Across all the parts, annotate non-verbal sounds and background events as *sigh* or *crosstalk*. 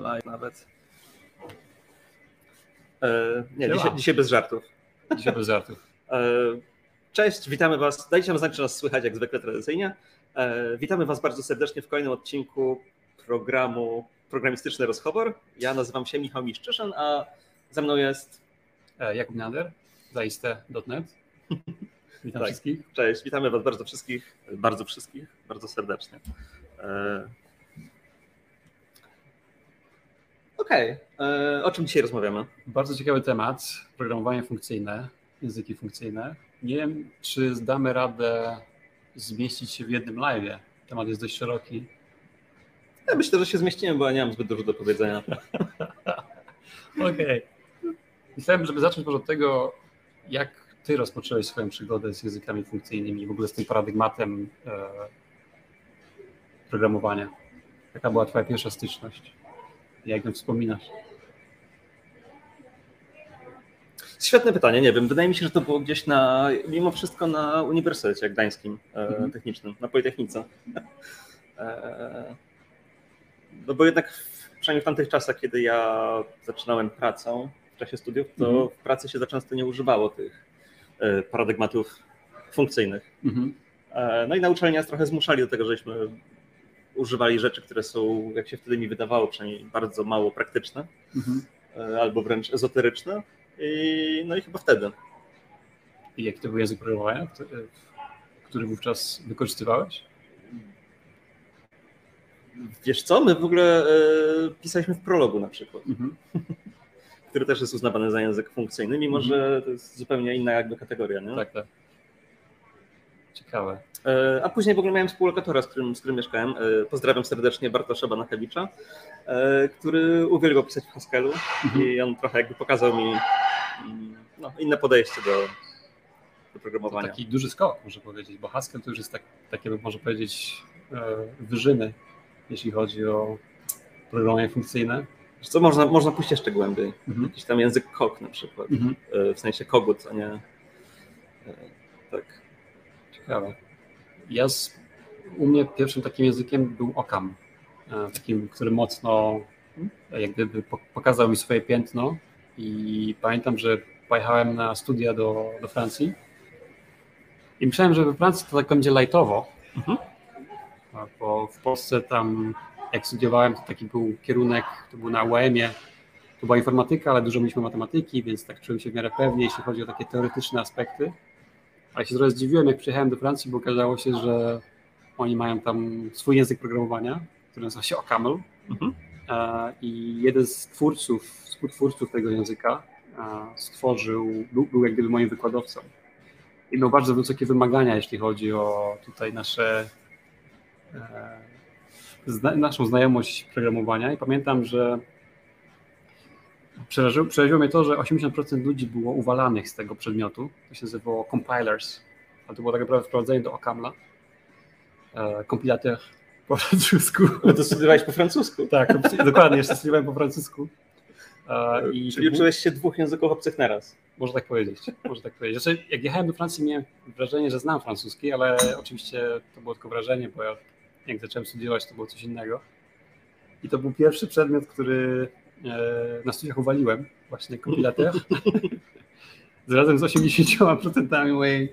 live nawet. E, nie, dzisiaj, dzisiaj, bez żartów. Dzisiaj bez żartów. E, cześć, witamy Was. Dajcie nam znać, czy nas słychać jak zwykle tradycyjnie. E, witamy Was bardzo serdecznie w kolejnym odcinku programu Programistyczny Rozchobor. Ja nazywam się Michał Miszczyszyn, a ze mną jest e, Jakub Nader, zaiste.net. *laughs* Witam tak. wszystkich. Cześć, witamy Was bardzo wszystkich, bardzo wszystkich, bardzo serdecznie. E, Okej, okay. E, o czym dzisiaj rozmawiamy? Bardzo ciekawy temat, programowanie funkcyjne, języki funkcyjne. Nie wiem, czy zdamy radę zmieścić się w jednym live. Temat jest dość szeroki. Ja myślę, że się zmieścimy, bo ja nie mam zbyt dużo do powiedzenia. *laughs* Okej. Okay. Myślałem, żeby zacząć może od tego, jak ty rozpocząłeś swoją przygodę z językami funkcyjnymi, w ogóle z tym paradygmatem e, programowania. Jaka była twoja pierwsza styczność? Jak ją wspominasz? Świetne pytanie, nie wiem. Wydaje mi się, że to było gdzieś na, mimo wszystko na Uniwersytecie Gdańskim e, mhm. Technicznym, na Politechnice. E, no bo jednak, w, przynajmniej w tamtych czasach, kiedy ja zaczynałem pracę w czasie studiów, to mhm. w pracy się za często nie używało tych e, paradygmatów funkcyjnych. Mhm. No i na uczelni nas trochę zmuszali do tego, żeśmy używali rzeczy, które są, jak się wtedy mi wydawało, przynajmniej bardzo mało praktyczne, mhm. E, albo wręcz ezoteryczne. I, no i chyba wtedy. I jaki to był język programowania, który wówczas wykorzystywałeś? Wiesz co, my w ogóle e, pisaliśmy w prologu na przykład, mhm. *laughs* który też jest uznawany za język funkcyjny, mimo mhm. że to jest zupełnie inna jakby kategoria. Nie? Tak, tak. Ciekawe. E, a później w ogóle miałem współlokatora, z którym, z którym mieszkałem. E, pozdrawiam serdecznie Bartosza Banachewicza, e, który uwielbiał pisać w Haskellu mhm. i on trochę jakby pokazał mi mm, no, inne podejście do, do programowania. To taki duży skok, muszę powiedzieć, bo Haskell to już jest tak, takie, można powiedzieć, wyżyny, jeśli chodzi o programowanie funkcyjne. Co można, można pójść jeszcze głębiej. Mhm. Jakiś tam język KOK na przykład, mhm. w sensie kogut, a nie tak. Ciekawe. Ja z, u mnie pierwszym takim językiem był Okam, e, takim, który mocno e, jak gdyby pokazał mi swoje piętno i pamiętam, że pojechałem na studia do, do Francji i myślałem, że we Francji to tak będzie lightowo, mhm. bo w Polsce tam jak studiowałem, to taki był kierunek, to był na UEM-ie, to była informatyka, ale dużo mieliśmy matematyki, więc tak czułem się w miarę pewnie, jeśli chodzi o takie teoretyczne aspekty. Ale się trochę zdziwiłem, jak przyjechałem do Francji, bo okazało się, że oni mają tam swój język programowania, który nazywa się OCaml. Mhm. E, I jeden z twórców, współtwórców tego języka e, stworzył, był, był jak gdyby moim wykładowcą. I miał bardzo wysokie wymagania, jeśli chodzi o tutaj nasze, e, naszą znajomość programowania. I pamiętam, że Przeraziło, przeraziło mnie to, że 80% ludzi było uwalanych z tego przedmiotu. To się nazywało compilers, ale to było tak naprawdę wprowadzenie do Okamla. E, kompilator po francusku. No to studiowałeś po francusku. Tak, dokładnie, jeszcze studiowałem po francusku. E, i Czyli uczyłeś się dwóch języków obcych naraz. Można tak powiedzieć. Można tak powiedzieć. Znaczy, jak jechałem do Francji, miałem wrażenie, że znam francuski, ale oczywiście to było tylko wrażenie, bo ja jak zacząłem studiować, to było coś innego. I to był pierwszy przedmiot, który na studiach uwaliłem właśnie kompilator. *laughs* Razem z 80% mojej,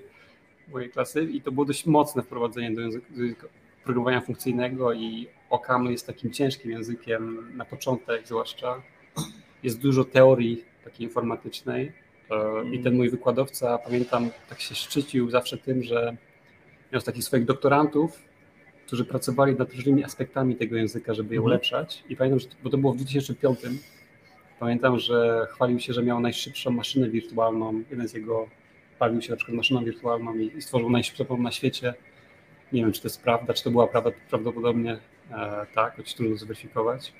mojej klasy i to było dość mocne wprowadzenie do języka, programowania funkcyjnego i OCaml jest takim ciężkim językiem na początek zwłaszcza. Jest dużo teorii takiej informatycznej e, i ten mój wykładowca, pamiętam, tak się szczycił zawsze tym, że miał takich swoich doktorantów, którzy pracowali nad różnymi aspektami tego języka, żeby je mhm. ulepszać. I pamiętam, że, bo to było w 2005, pamiętam, że chwalił się, że miał najszybszą maszynę wirtualną. Jeden z jego bawił się na przykład maszyną wirtualną i stworzył najszybszą na świecie. Nie wiem, czy to jest prawda, czy to była prawda, prawdopodobnie e, tak, choć trudno zweryfikować.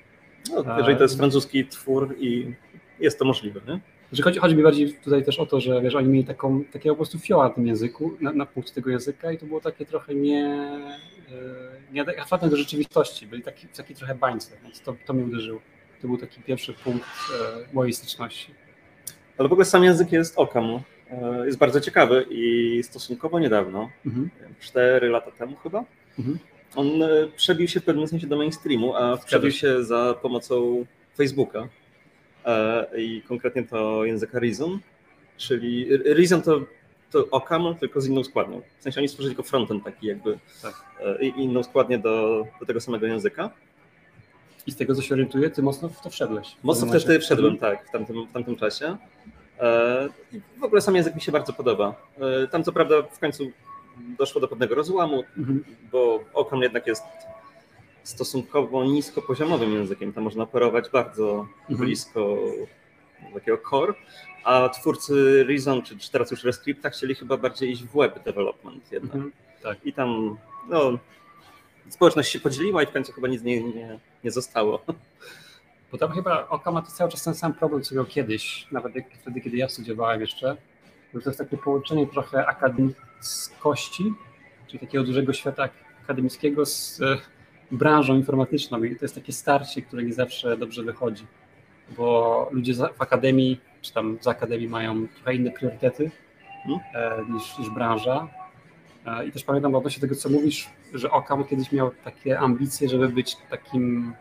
No, jeżeli to jest francuski twór i jest to możliwe, nie? Że chodzi, chodzi mi bardziej tutaj też o to, że wiesz, oni mieli taką, takiego po prostu fioła na tym języku, na, na punkcie tego języka i to było takie trochę nie, e, nieadekwatne do rzeczywistości, byli taki, taki trochę bańce, więc to, to mnie uderzyło. To był taki pierwszy punkt e, mojej styczności. Ale w ogóle sam język jest okam. E, jest bardzo ciekawy i stosunkowo niedawno, mhm. 4 lata temu chyba, mhm. On przebił się w pewnym sensie do mainstreamu, a przebił się za pomocą Facebooka i konkretnie to języka Reason, czyli Reason to, to Ocam, tylko z inną składnią. W sensie oni stworzyli tylko frontend taki jakby tak. E, i inną składnię do, do tego samego języka. I z tego, co się orientuję, ty mocno w to wszedłeś. Mocno też wtedy wszedłem, tak, w tamtym, w tamtym czasie. I w ogóle sam język mi się bardzo podoba. Tam co prawda w końcu doszło do pewnego rozłamu, mhm. bo Ocam jednak jest stosunkowo niskopoziomowym językiem. Tam można operować bardzo mhm. blisko takiego core, a twórcy Reason, czy, czy teraz już Rescripta chcieli chyba bardziej iść w web development jednak. Mhm. Tak. I tam no, społeczność się podzieliła i w końcu chyba nic nie, nie, nie zostało. Bo tam chyba Oka ma to cały czas ten sam problem, co miał kiedyś, nawet wtedy, kiedy ja studiowałem jeszcze, że to jest takie połączenie trochę akademickości, czyli takiego dużego świata akademickiego z e, branżą informatyczną i to jest takie starcie, które nie zawsze dobrze wychodzi, bo ludzie w akademii, czy tam z akademii mają trochę inne priorytety hmm? E, niż, niż branża. E, I też pamiętam odnośnie tego, co mówisz, że Okam kiedyś miał takie ambicje, żeby być takim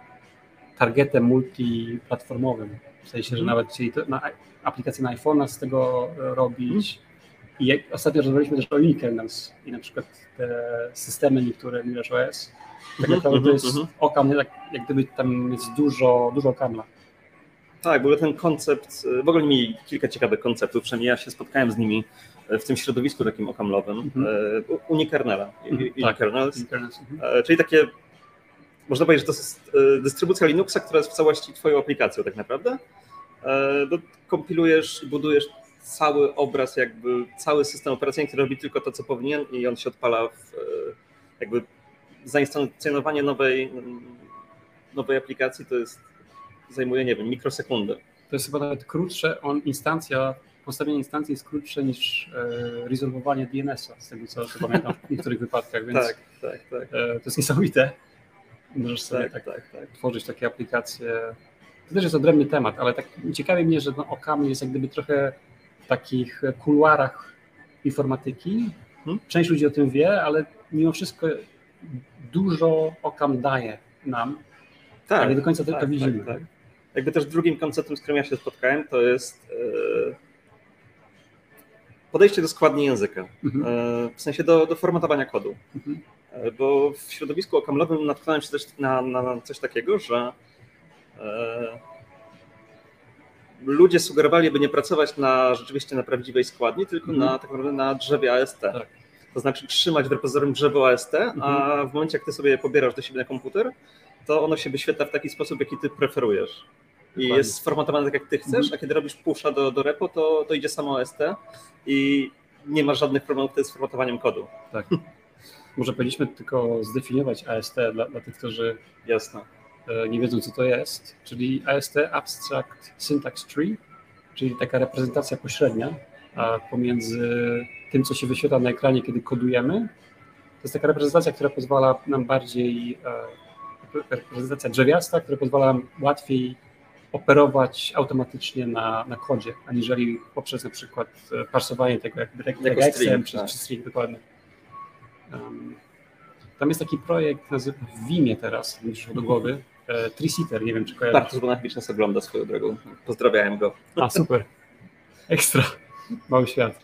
targetem multiplatformowym. W sensie, że hmm. nawet chcieli na, aplikację na iPhone'a z tego robić. Hmm. I jak, ostatnio rozmawialiśmy też o Linkernels i na przykład te systemy niektóre OS tak mhm, naprawdę to jest mhm, mhm. okam, jak, jak gdyby tam jest dużo, dużo kamla. Tak, w ogóle ten koncept, w ogóle mieli kilka ciekawych konceptów, przynajmniej ja się spotkałem z nimi w tym środowisku takim okamlowym, mhm. E, unikernela, unikernels, tak, e, czyli takie, można powiedzieć, że to jest e, dystrybucja Linuxa, która jest w całości twoją aplikacją tak naprawdę, bo kompilujesz i budujesz cały obraz, jakby cały system operacyjny, który robi tylko to, co powinien i on się odpala w jakby zainstalowanie nowej, nowej aplikacji to jest zajmuje, nie wiem, mikrosekundę. To jest chyba nawet krótsze, on instancja, postawienie instancji jest krótsze niż e, rezolwowanie DNS-a, z tego co, co pamiętam w niektórych wypadkach, więc tak, tak, tak. E, to jest niesamowite. Możesz sobie tak, tak, tak, tak, tworzyć takie aplikacje. To też jest odrębny temat, ale tak ciekawi mnie, że no, Okami jest jak gdyby trochę w takich kuluarach informatyki. Hmm? Część ludzi o tym wie, ale mimo wszystko dużo okam daje nam, tak, ale nie do końca tak, to widzimy. Tak, tak. Jakby też drugim konceptem, z którym ja się spotkałem, to jest e, podejście do składni języka, mhm. E, w sensie do, do formatowania kodu. Mhm. E, bo w środowisku okamlowym natknąłem się też na, na coś takiego, że ludzie sugerowali, by nie pracować na rzeczywiście na prawdziwej składni, tylko mhm. na tak naprawdę na drzewie AST. Tak to znaczy trzymać w repozytorium drzewo AST, a mhm. w momencie, jak ty sobie je pobierasz do siebie na komputer, to ono się wyświetla w taki sposób, jaki ty preferujesz. I jest sformatowane tak, jak ty chcesz, mhm. a kiedy robisz pusha do, do repo, to, to idzie samo AST i nie ma żadnych problemów z formowaniem kodu. Tak. *laughs* Może powinniśmy tylko zdefiniować AST dla, dla tych, którzy Jasne. E, nie wiedzą, co to jest, czyli AST Abstract Syntax Tree, czyli taka reprezentacja pośrednia pomiędzy tym, co się wyświetla na ekranie, kiedy kodujemy. To jest taka reprezentacja, która pozwala nam bardziej, e, reprezentacja drzewiasta, która pozwala nam łatwiej operować automatycznie na, na kodzie, aniżeli poprzez na przykład e, parsowanie tego jak regexem czy, tak. czy string dokładnie. Um, tam jest taki projekt nazywa w Vimie teraz, mi do głowy, e, Trisitter, nie wiem czy kojarzysz. Tak, to Bonachowicz nas ogląda swoją drogą. Pozdrawiałem go. A, super. Ekstra. Mały świat.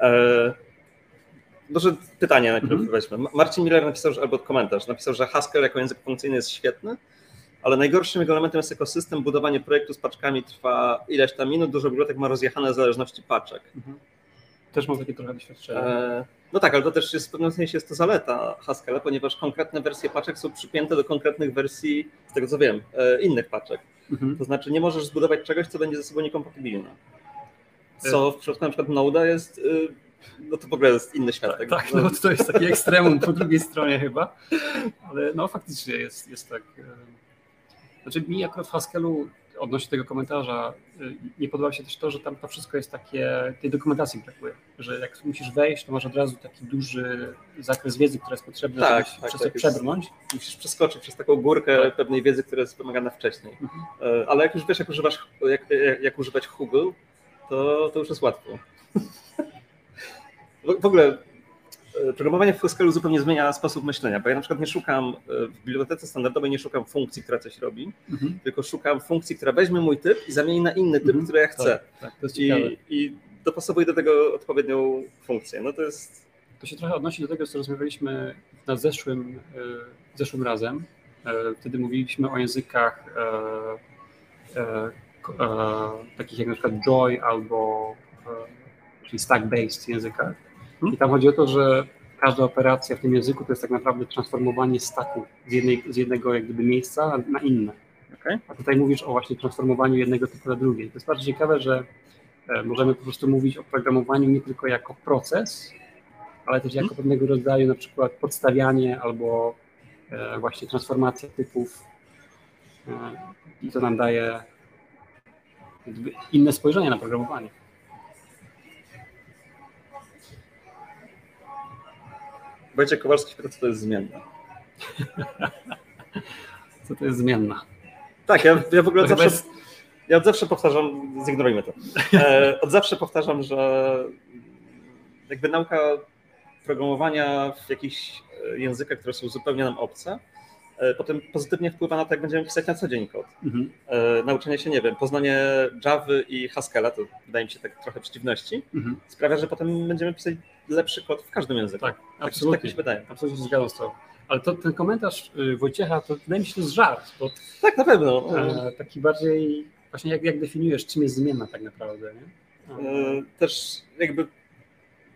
E, może pytanie najpierw mhm. weźmy. Marcin Miller napisał, że, albo komentarz, napisał, że Haskell jako język funkcyjny jest świetny, ale najgorszym jego elementem jest ekosystem. Budowanie projektu z paczkami trwa ileś tam minut, dużo bibliotek ma rozjechane zależności paczek. Mhm. Też mam takie trochę doświadczenie. E, no tak, ale to też jest w pewnym sensie jest to zaleta Haskella, ponieważ konkretne wersje paczek są przypięte do konkretnych wersji, z tego co wiem, e, innych paczek. Mhm. To znaczy nie możesz zbudować czegoś, co będzie ze sobą niekompatybilne. Co w przypadku na przykład Node'a jest, y, no to w ogóle jest inny świat. Tak, tak no to jest taki ekstremum po drugiej stronie chyba, ale no faktycznie jest, jest tak. Y, znaczy mi akurat w Haskellu odnośnie tego komentarza y, nie podoba się też to, że tam to wszystko jest takie, tej dokumentacji brakuje, że jak musisz wejść, to masz od razu taki duży zakres wiedzy, która jest potrzebna, tak, żeby tak, przez tak, to przebrnąć. Musisz przeskoczyć przez taką górkę tak. pewnej wiedzy, która jest wymagana wcześniej. Mhm. Ale jak już wiesz, jak, używasz, jak, jak, jak używać Google, to, to już jest łatwo. W ogóle e, programowanie w Haskellu zupełnie zmienia sposób myślenia, bo ja na przykład nie szukam e, w bibliotece standardowej, nie szukam funkcji, która coś robi, mhm. tylko szukam funkcji, która weźmie mój typ i zamieni na inny typ, mhm. który ja chcę. Tak, tak, I, I dopasowuję do tego odpowiednią funkcję. No to jest... To się trochę odnosi do tego, co rozmawialiśmy na zeszłym, zeszłym razem. Wtedy mówiliśmy o językach takich jak na przykład Joy albo czyli stack-based językach. Hmm? I tam chodzi o to, że każda operacja w tym języku to jest tak naprawdę transformowanie stacku z, jednej, z jednego jak gdyby miejsca na, inne. Okay. A tutaj mówisz o właśnie transformowaniu jednego typu na drugie. To jest bardzo ciekawe, że e, możemy po prostu mówić o programowaniu nie tylko jako proces, ale też jako hmm? pewnego rodzaju na przykład podstawianie albo e, właśnie transformacja typów e, i to nam daje inne spojrzenie na programowanie. Wojciech Kowalski pyta, co to jest zmienna. *laughs* co to jest zmienna? Tak, ja, ja w ogóle od zawsze, jest... ja od zawsze powtarzam, zignorujmy to, e, od zawsze powtarzam, że jakby nauka programowania w jakichś e, językach, które są zupełnie nam obce, potem pozytywnie wpływa na to, jak będziemy pisać na co dzień kod. Mhm. Nauczenie się, nie wiem, poznanie Java i Haskella, to wydaje mi się tak trochę przeciwności, mhm. sprawia, że potem będziemy pisać lepszy kod w każdym języku. Tak, tak absolutnie. Tak mi się wydaje. Absolutnie zgadzam z. Ale to, ten komentarz y, Wojciecha, to wydaje mi się, to jest żart. Bo, tak, na pewno. E, taki bardziej, właśnie jak, jak definiujesz, czym jest zmienna tak naprawdę, nie? E, też jakby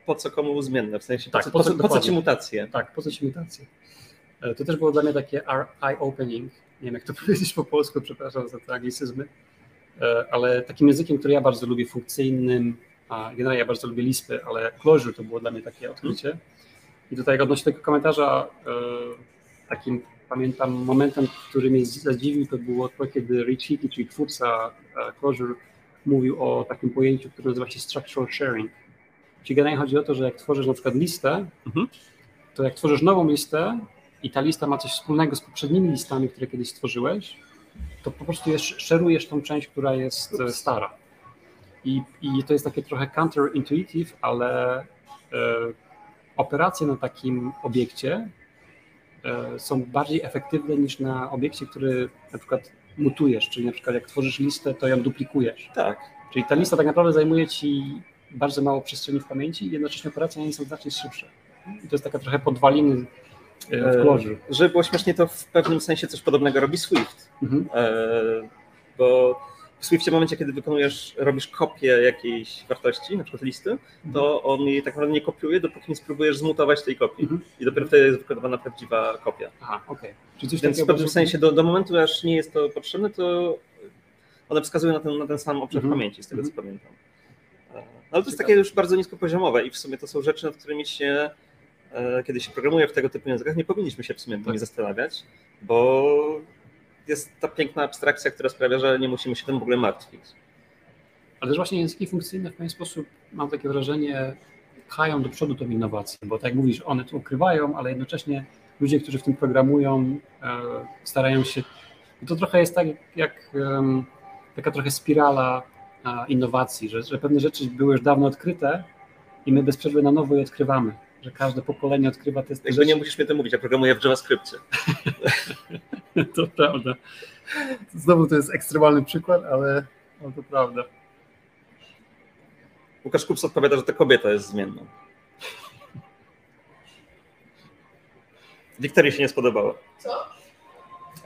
po co komu zmienne, w sensie tak, po, co, po, co, po co ci mutacje? Tak, po co ci mutacje. E, to też było dla mnie takie eye-opening, nie wiem jak to *laughs* powiedzieć po polsku, przepraszam za te anglicyzmy, e, ale takim językiem, który ja bardzo lubię, funkcyjnym, a generalnie ja bardzo lubię Lispy, ale Clojure to było dla mnie takie odkrycie. I tutaj odnośnie tego komentarza, e, takim pamiętam momentem, który mnie zadziwił, to było to, kiedy Rich Hickey, czyli twórca Clojure, mówił o takim pojęciu, które nazywa się structural sharing. Czyli generalnie chodzi o to, że jak tworzysz na przykład listę, mhm. to jak tworzysz nową listę i ta lista ma coś wspólnego z poprzednimi listami, które kiedyś stworzyłeś, to po prostu szerujesz tą część, która jest e, stara. I, I to jest takie trochę counterintuitive, ale e, operacje na takim obiekcie e, są bardziej efektywne niż na obiekcie, który na przykład mutujesz, czyli na przykład jak tworzysz listę, to ją duplikujesz. Tak. Czyli ta lista tak naprawdę zajmuje ci bardzo mało przestrzeni w pamięci i jednocześnie operacje nie są znacznie szybsze. I to jest taka trochę podwaliny. Żeby było śmiesznie, to w pewnym sensie coś podobnego robi Swift. Mhm. E, bo w Swiftie w momencie, kiedy wykonujesz, robisz kopię jakiejś wartości, na przykład listy, to mhm. on jej tak naprawdę nie kopiuje, dopóki nie spróbujesz zmutować tej kopii. Mhm. I dopiero wtedy jest wykonywana prawdziwa kopia. Aha, okej. Okay. Więc w pewnym sensie do, do momentu, aż nie jest to potrzebne, to one wskazują na ten, na ten sam obszar mhm. pamięci, z tego co pamiętam. No, ale to jest takie już bardzo niskopoziomowe i w sumie to są rzeczy, nad którymi się, e, kiedy się programuje w tego typu językach, nie powinniśmy się w sumie tak. zastanawiać, bo jest ta piękna abstrakcja, która sprawia, że nie musimy się tym w ogóle martwić. Ale też właśnie języki funkcyjne w pewien sposób, mam takie wrażenie, pchają do przodu tą innowację, bo tak jak mówisz, one to ukrywają, ale jednocześnie ludzie, którzy w tym programują, e, starają się. To trochę jest tak, jak taka trochę spirala innowacji, że, że pewne rzeczy były już dawno odkryte i my bez przerwy na nowo je odkrywamy że każde pokolenie odkrywa te Jakby nie musisz mnie to mówić, ja programuję w JavaScriptie. *laughs* to prawda. Znowu to jest ekstremalny przykład, ale no to prawda. Łukasz Kups odpowiada, że ta kobieta jest zmienną. Wiktorii się nie spodobało. Co?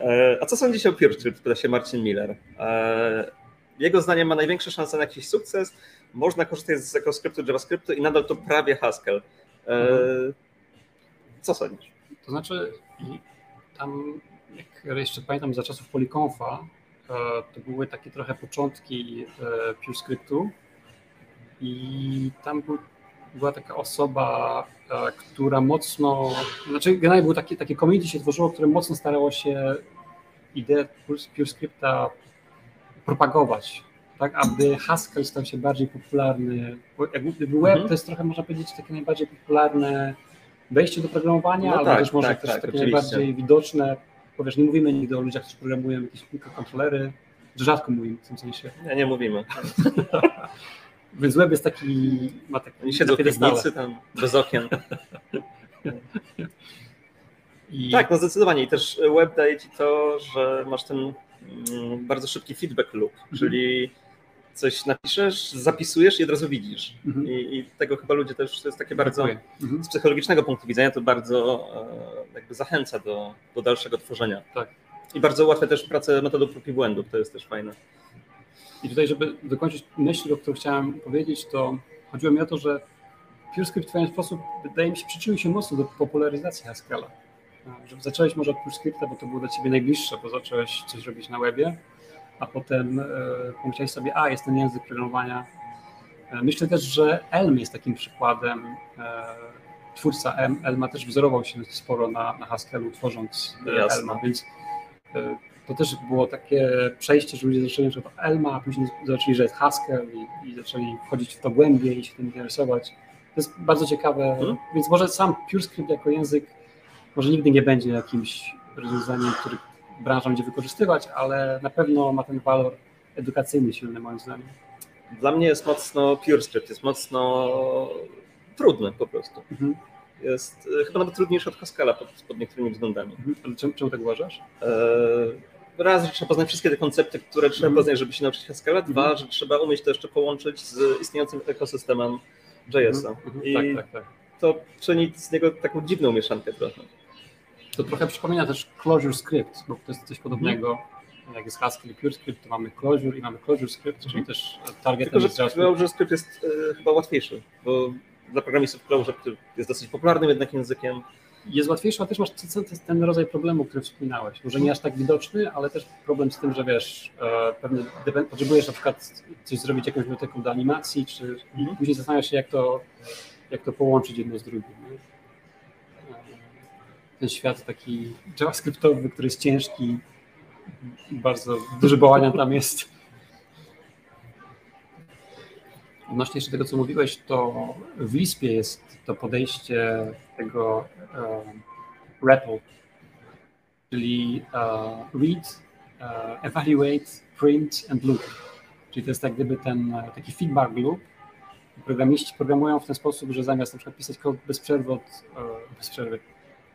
E, a co sądzicie o PureScript? Pyta się Marcin Miller. E, jego zdaniem ma największe szanse na jakiś sukces. Można korzystać z EcoScriptu, JavaScriptu i nadal to prawie Haskell. E, co sądzisz? To znaczy, tam, jak jeszcze pamiętam za czasów Polikonfa, e, to były takie trochę początki e, PureScriptu i tam był, była taka osoba, która mocno, znaczy generalnie było takie, takie community się tworzyło, które mocno starało się ideę PureScripta propagować tak aby Haskell stał się bardziej popularny. Bo jak web mhm. to jest trochę, można powiedzieć, takie najbardziej popularne wejście do programowania, no albo tak, też może tak, też tak, takie oczywiście. najbardziej widoczne. Powiesz, nie mówimy nigdy o ludziach, którzy programują jakieś mikrokontrolery, rzadko mówimy w tym sensie. Nie, nie mówimy. *laughs* Więc web jest taki, ma taki Oni siedzą w piwnicy tam, bez okien. I... Tak, no zdecydowanie. I też web daje ci to, że masz ten mm, bardzo szybki feedback loop, mhm. czyli coś napiszesz, zapisujesz i od razu widzisz. Mhm. I, I, tego chyba ludzie też, to jest takie bardzo, mhm. z psychologicznego punktu widzenia, to bardzo e, jakby zachęca do, do dalszego tworzenia. Tak. I bardzo ułatwia też pracę metodą prób i błędów, to jest też fajne. I tutaj, żeby dokończyć myśl, o której chciałem powiedzieć, to chodziło mi o to, że PureScript w pewien sposób, wydaje mi się, przyczynił się mocno do popularyzacji Haskella. Że zacząłeś może od PureScripta, bo to było dla ciebie najbliższe, bo zacząłeś coś robić na webie, a potem e, pomyślałeś sobie, a jest ten język programowania. E, myślę też, że Elm jest takim przykładem. E, twórca Elma też wzorował się sporo na, na Haskellu, tworząc Jasne. Elma, więc to też było takie przejście, że ludzie zaczęli że Elma, a później zobaczyli, że jest Haskell i, i zaczęli wchodzić w to głębiej i się tym interesować. To jest bardzo ciekawe, hmm. więc może sam PureScript jako język może nigdy nie będzie jakimś rozwiązaniem, który branża będzie wykorzystywać, ale na pewno ma ten walor edukacyjny silny moim zdaniem. Dla mnie jest mocno PureScript, jest mocno trudny po prostu. Mhm. Jest e, chyba nawet trudniejszy od Haskella pod, pod niektórymi względami. Mhm. Czemu, czemu tak uważasz? E, raz, że trzeba poznać wszystkie te koncepty, które trzeba mhm. poznać, żeby się nauczyć Haskella. Dwa, mhm. że trzeba umieć to jeszcze połączyć z istniejącym ekosystemem JS-a. Mhm. mhm. I tak, tak, tak. to czyni z niego taką dziwną mieszankę trochę. To trochę przypomina też Clojure Script, bo to jest coś podobnego. Mm. Jak jest Haskell i PureScript, to mamy Clojure i mamy Clojure Script, czyli mm. też target Tylko, że Clojure Script jest e, chyba łatwiejszy, bo dla programistów Clojure, który jest dosyć popularnym jednak językiem, jest łatwiejszy, a też masz ten rodzaj problemu, który wspominałeś. Może nie aż tak widoczny, ale też problem z tym, że wiesz, e, pewnie potrzebujesz na przykład coś zrobić jakąś biblioteką do animacji, czy mhm. później zastanawiasz się, jak to, jak to połączyć jedno z drugim. Nie? Ten świat taki javascriptowy, który jest ciężki, bardzo duży bałagan tam jest. Odnośnie jeszcze tego, co mówiłeś, to w Lispie jest to podejście tego um, REPL, czyli uh, read, uh, evaluate, print and loop. Czyli to jest tak gdyby ten taki feedback loop. Programiści programują w ten sposób, że zamiast na przykład pisać kod bez przerwy, od, uh, bez przerwy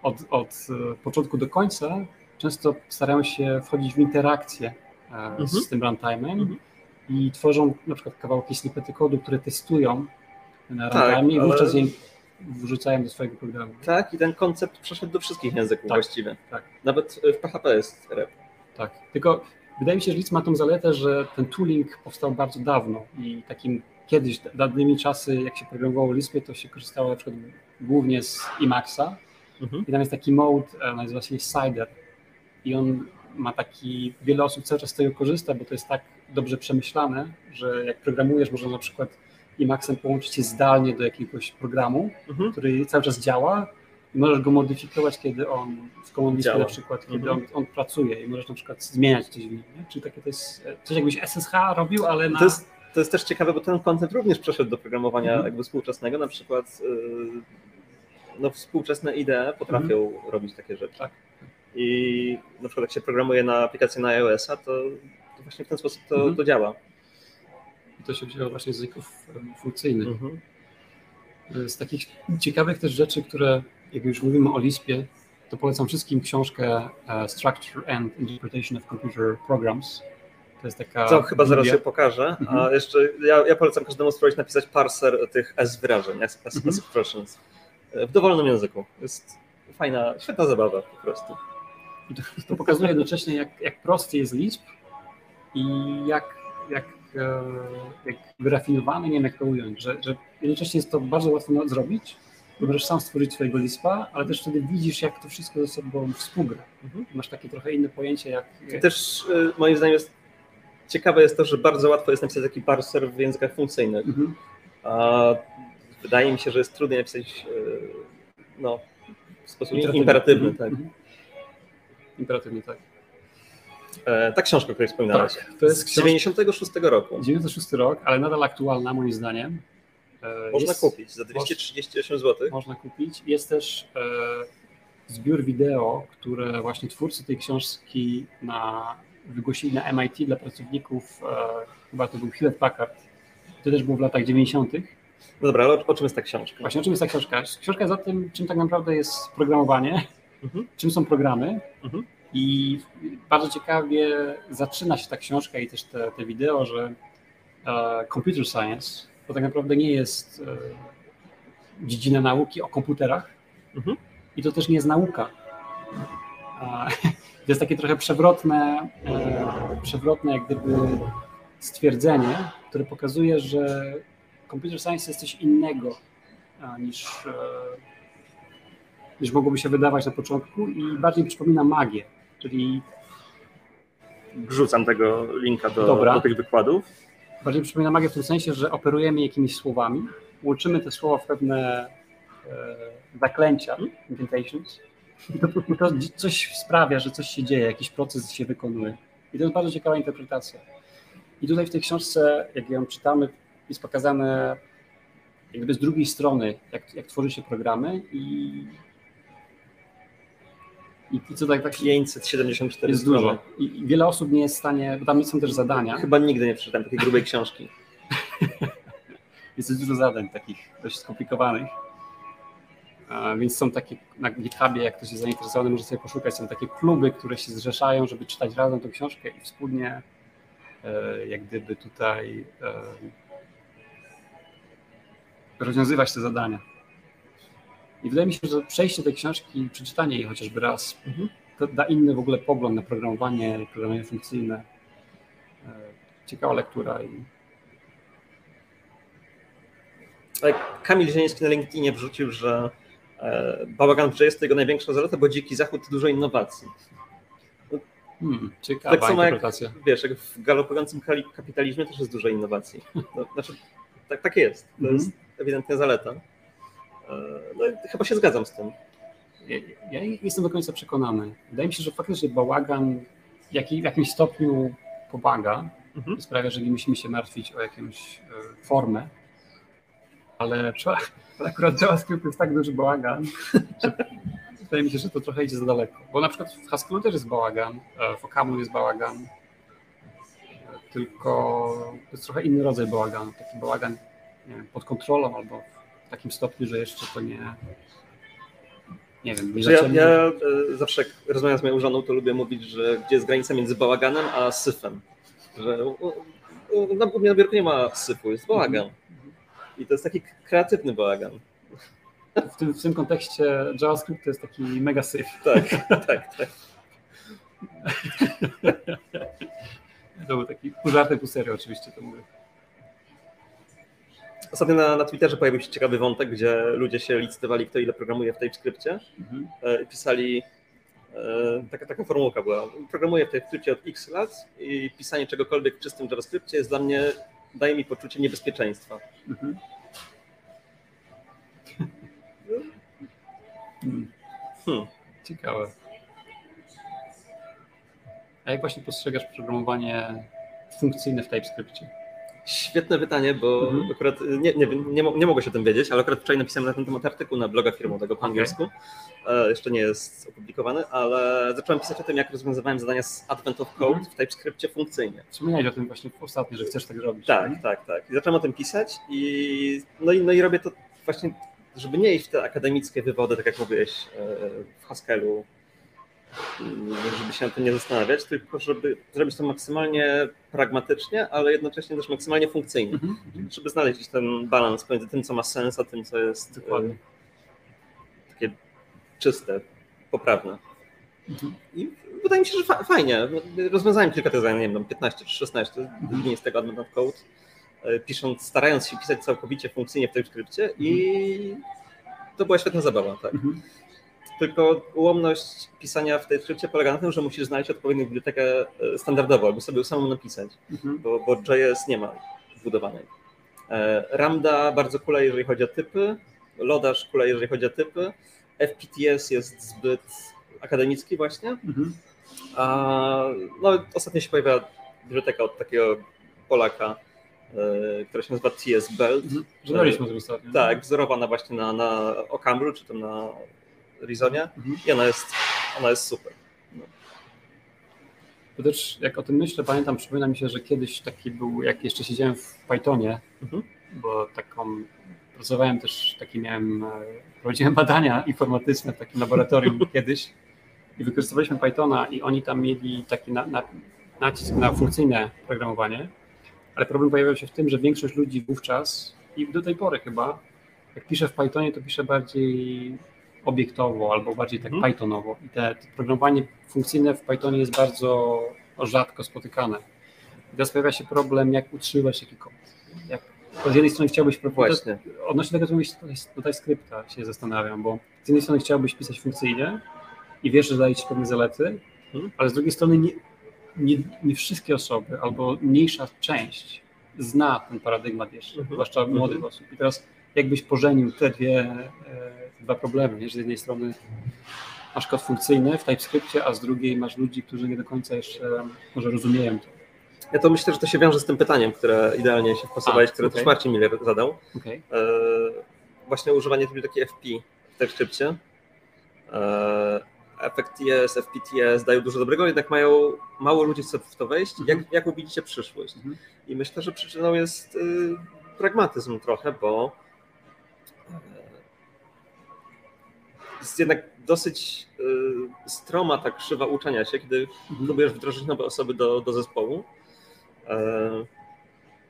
od, od e, początku do końca często starają się wchodzić w interakcję e, mhm. z tym runtime'em mhm. i tworzą na przykład kawałki snippety kodu, które testują na tak, runtime i wówczas je wrzucają do swojego programu. Tak, i ten koncept przeszedł do wszystkich języków tak, właściwie. Tak. Nawet w PHP jest rep. Tak, tylko wydaje mi się, że Lisp ma tą zaletę, że ten tooling powstał bardzo dawno i takim kiedyś, dawnymi czasy, jak się programowało Lispie, to się korzystało na przykład głównie z Emaxa, Mhm. I tam jest taki mode, e, nazywa się Cider. I on ma taki, wiele osób cały czas z tego korzysta, bo to jest tak dobrze przemyślane, że jak programujesz, można na przykład Emacsem połączyć się zdalnie do jakiegoś programu, mhm. który cały czas działa i możesz go modyfikować, kiedy on w command na przykład, kiedy mhm. on, on, pracuje i możesz na przykład zmieniać coś w nim. Nie? Czyli takie to jest e, coś jakbyś SSH robił, ale na... To jest, to jest też ciekawe, bo ten koncept również przeszedł do programowania mhm. jakby współczesnego, na przykład yy no, współczesne IDE potrafią mhm. robić takie rzeczy. Tak. I na przykład jak się programuje na aplikację na iOS-a, to, to, właśnie w ten sposób to, mhm. to działa. I to się wzięło właśnie z języków funkcyjnych. Mhm. Z takich ciekawych też rzeczy, które jak już mówimy o Lispie, to polecam wszystkim książkę e, Structure and Interpretation of Computer Programs. To jest taka. Co chyba zaraz się pokażę. A mhm. jeszcze ja, ja polecam każdemu spróbować napisać parser tych S wyrażeń, S, S mhm. expressions w dowolnym języku. Jest fajna, świetna zabawa po prostu. To, to pokazuje jednocześnie, jak, jak prosty jest Lisp i jak, jak, e, jak wyrafinowany, nie wiem jak to ująć, że, że jednocześnie jest to bardzo łatwo zrobić, bo możesz sam stworzyć swojego Lispa, ale też wtedy widzisz, jak to wszystko ze sobą współgra. Mhm. Masz takie trochę inne pojęcie, jak... Też e, moim zdaniem jest ciekawe jest to, że bardzo łatwo jest napisać taki parser w językach funkcyjnych. Mhm. A wydaje mi się, że jest trudniej napisać e, no, w sposób imperatywny. imperatywny tak. Mhm. Imperatywny, tak. E, ta książka, o której wspominałeś. Tak, to jest z 96 roku. 96 rok, ale nadal aktualna moim zdaniem. E, można jest, kupić za 238 zł. Można kupić. Jest też e, zbiór wideo, które właśnie twórcy tej książki na, wygłosili na MIT dla pracowników, e, chyba to był Hewlett Packard, To też było w latach 90. No dobra, ale o, o czym jest ta książka? Właśnie o czym jest ta książka? Książka jest o tym, czym tak naprawdę jest programowanie, Mhm. czym są programy. Mhm. I bardzo ciekawie zaczyna się ta książka i też te, te wideo, że e, computer science to tak naprawdę nie jest e, dziedzina nauki o komputerach Mhm. i to też nie jest nauka. *laughs* To jest takie trochę przewrotne, e, przewrotne jak gdyby stwierdzenie, które pokazuje, że computer science jest coś innego niż, e, niż mogłoby się wydawać na początku i bardziej przypomina magię, czyli Wrzucam tego linka do, Dobra. do tych wykładów. bardziej przypomina magię w tym sensie, że operujemy jakimiś słowami, łączymy te słowa w pewne e, zaklęcia, incantations i to, to coś sprawia, że coś się dzieje, jakiś proces się wykonuje. I to jest bardzo ciekawa interpretacja. I tutaj w tej książce, jak ją czytamy, jest pokazane jakby z drugiej strony, jak, jak tworzy się programy i, i, i co tak, tak 574 jest dużo. I, I wiele osób nie jest w stanie, bo tam są też zadania. Chyba nigdy nie przeczytałem takiej grubej książki. *laughs* Jest dużo zadań takich dość skomplikowanych. A, Więc są takie na GitHubie, jak ktoś jest zainteresowany, może sobie poszukać. Są takie kluby, które się zrzeszają, żeby czytać razem tę książkę i wspólnie e, jak gdyby tutaj e, rozwiązywać te zadania. I wydaje mi się, że przejście tej książki i przeczytanie jej chociażby raz Mhm. to da inny w ogóle pogląd na programowanie, programowanie funkcyjne. E, Ciekawa lektura i Kamil Zieliński na LinkedInie wrzucił, że e, bałagan w JS to jego największa zaleta, bo dziki zachód to dużo innowacji. Hmm, ciekawa Tak samo jak-. Wiesz, jak w galopującym kapitalizmie też jest dużo innowacji. No, znaczy, tak, tak jest. To Mhm. jest ewidentnie zaleta. E, No, i chyba się zgadzam z tym. Ja, ja nie jestem do końca przekonany. Wydaje mi się, że faktycznie bałagan w, jaki, w jakimś stopniu pomaga. Mhm. Sprawia, że nie musimy się martwić o jakąś e, formę. Ale *laughs* akurat JavaScript jest tak duży bałagan, *laughs* że wydaje mi się, że to trochę idzie za daleko. Bo na przykład w Haskellu też jest bałagan, e, w Okamu jest bałagan, tylko to jest trochę inny rodzaj bałaganu. Taki bałagan wiem, pod kontrolą albo w takim stopniu, że jeszcze to nie. Nie wiem, nie Że ja, zaczęli- ja e, zawsze jak rozmawiam z moją żoną, to lubię mówić, że gdzie jest granica między bałaganem a syfem. Że u, u, na, u mnie na biurku nie ma syfu, jest bałagan. I to jest taki kreatywny bałagan. w, tym, w tym kontekście JavaScript to jest taki mega syf. Tak, *laughs* tak, tak. To był taki pół żartem, pół serio oczywiście to mówię. Ostatnio na, na Twitterze pojawił się ciekawy wątek, gdzie ludzie się licytowali, kto ile programuje w TypeScriptie. Mhm. E, i pisali, e, taka, taka formułka była, programuję w TypeScriptie od x lat i pisanie czegokolwiek w czystym JavaScriptie jest dla mnie, daje mi poczucie niebezpieczeństwa. Mhm. Hmm, Hmm. Ciekawe. A jak właśnie postrzegasz programowanie funkcyjne w TypeScriptie? Świetne pytanie, bo Mhm. akurat nie, nie, nie, mo- nie mogę się o tym wiedzieć, ale akurat wczoraj napisałem na ten temat artykuł na bloga firmowego po angielsku. E, jeszcze nie jest opublikowany, ale zacząłem pisać o tym, jak rozwiązywałem zadania z Advent of Code Mhm. w TypeScriptie funkcyjnie. Wspomniałeś o tym właśnie ostatnio, że chcesz tak zrobić. Tak, nie? tak, tak. I zacząłem o tym pisać i no, i no i robię to właśnie, żeby nie iść w te akademickie wywody, tak jak mówiłeś e, w Haskellu, żeby się na tym nie zastanawiać, tylko żeby zrobić to maksymalnie pragmatycznie, ale jednocześnie też maksymalnie funkcyjnie. Mhm. mhm. Żeby znaleźć ten balans pomiędzy tym, co ma sens, a tym, co jest e, Dokładnie. takie czyste, poprawne. Mhm. I wydaje mi się, że fa- fajnie. Rozwiązałem kilka tych zadań, nie wiem, tam 15 czy 16 Mhm. dni z tego of Code, e, pisząc, starając się pisać całkowicie funkcyjnie w TypeScriptie i to była świetna zabawa, tak. Mhm. Tylko ułomność pisania w TypeScriptie polega na tym, że musisz znaleźć odpowiednią bibliotekę e, standardową, albo sobie samą napisać, Mhm. bo, bo JS nie ma wbudowanej. E, Ramda bardzo kuleje, jeżeli chodzi o typy, Lodash kuleje, jeżeli chodzi o typy, FPTS jest zbyt akademicki właśnie, Mhm. a no, ostatnio się pojawia biblioteka od takiego Polaka, e, która się nazywa TS Belt. Mhm. O tym ostatnio. Tak, wzorowana właśnie na, na Okamru, czy tam na Rizonie Mhm. i ona jest, ona jest super. No. Też jak o tym myślę, pamiętam, przypomina mi się, że kiedyś taki był, jak jeszcze siedziałem w Pythonie, mhm. bo taką pracowałem też, taki miałem, e, prowadziłem badania informatyczne w takim laboratorium *laughs* kiedyś i wykorzystywaliśmy Pythona i oni tam mieli taki na, na, nacisk na funkcyjne programowanie, ale problem pojawiał się w tym, że większość ludzi wówczas i do tej pory chyba, jak pisze w Pythonie, to pisze bardziej obiektowo albo bardziej tak hmm. Pythonowo. I te, te, programowanie funkcyjne w Pythonie jest bardzo rzadko spotykane. I teraz pojawia się problem, jak utrzymywać taki kod. Jak, z jednej strony chciałbyś Właśnie. odnośnie tego, co mówisz tutaj skrypta się zastanawiam, bo z jednej strony chciałbyś pisać funkcyjnie i wiesz, że daje ci pewne zalety, hmm. ale z drugiej strony nie, nie, nie, wszystkie osoby albo mniejsza część zna ten paradygmat jeszcze, hmm. zwłaszcza młodych hmm. osób. I teraz jakbyś pożenił te dwie, e, dwa problemy, nie? że z jednej strony masz kod funkcyjny w TypeScriptie, a z drugiej masz ludzi, którzy nie do końca jeszcze może rozumieją to. Ja to myślę, że to się wiąże z tym pytaniem, które idealnie się wpasowałeś, które okay. też Marcin Miller zadał. Okay. E, właśnie używanie biblioteki FP w TypeScriptie. E, FFTS, FPTS dają dużo dobrego, jednak mają mało ludzi chce w to wejść. Jak, mhm. jaką widzicie przyszłość? Mhm. I myślę, że przyczyną jest y, pragmatyzm trochę, bo jest jednak dosyć y, stroma ta krzywa uczenia się, kiedy mhm. próbujesz wdrożyć nowe osoby do, do zespołu. E,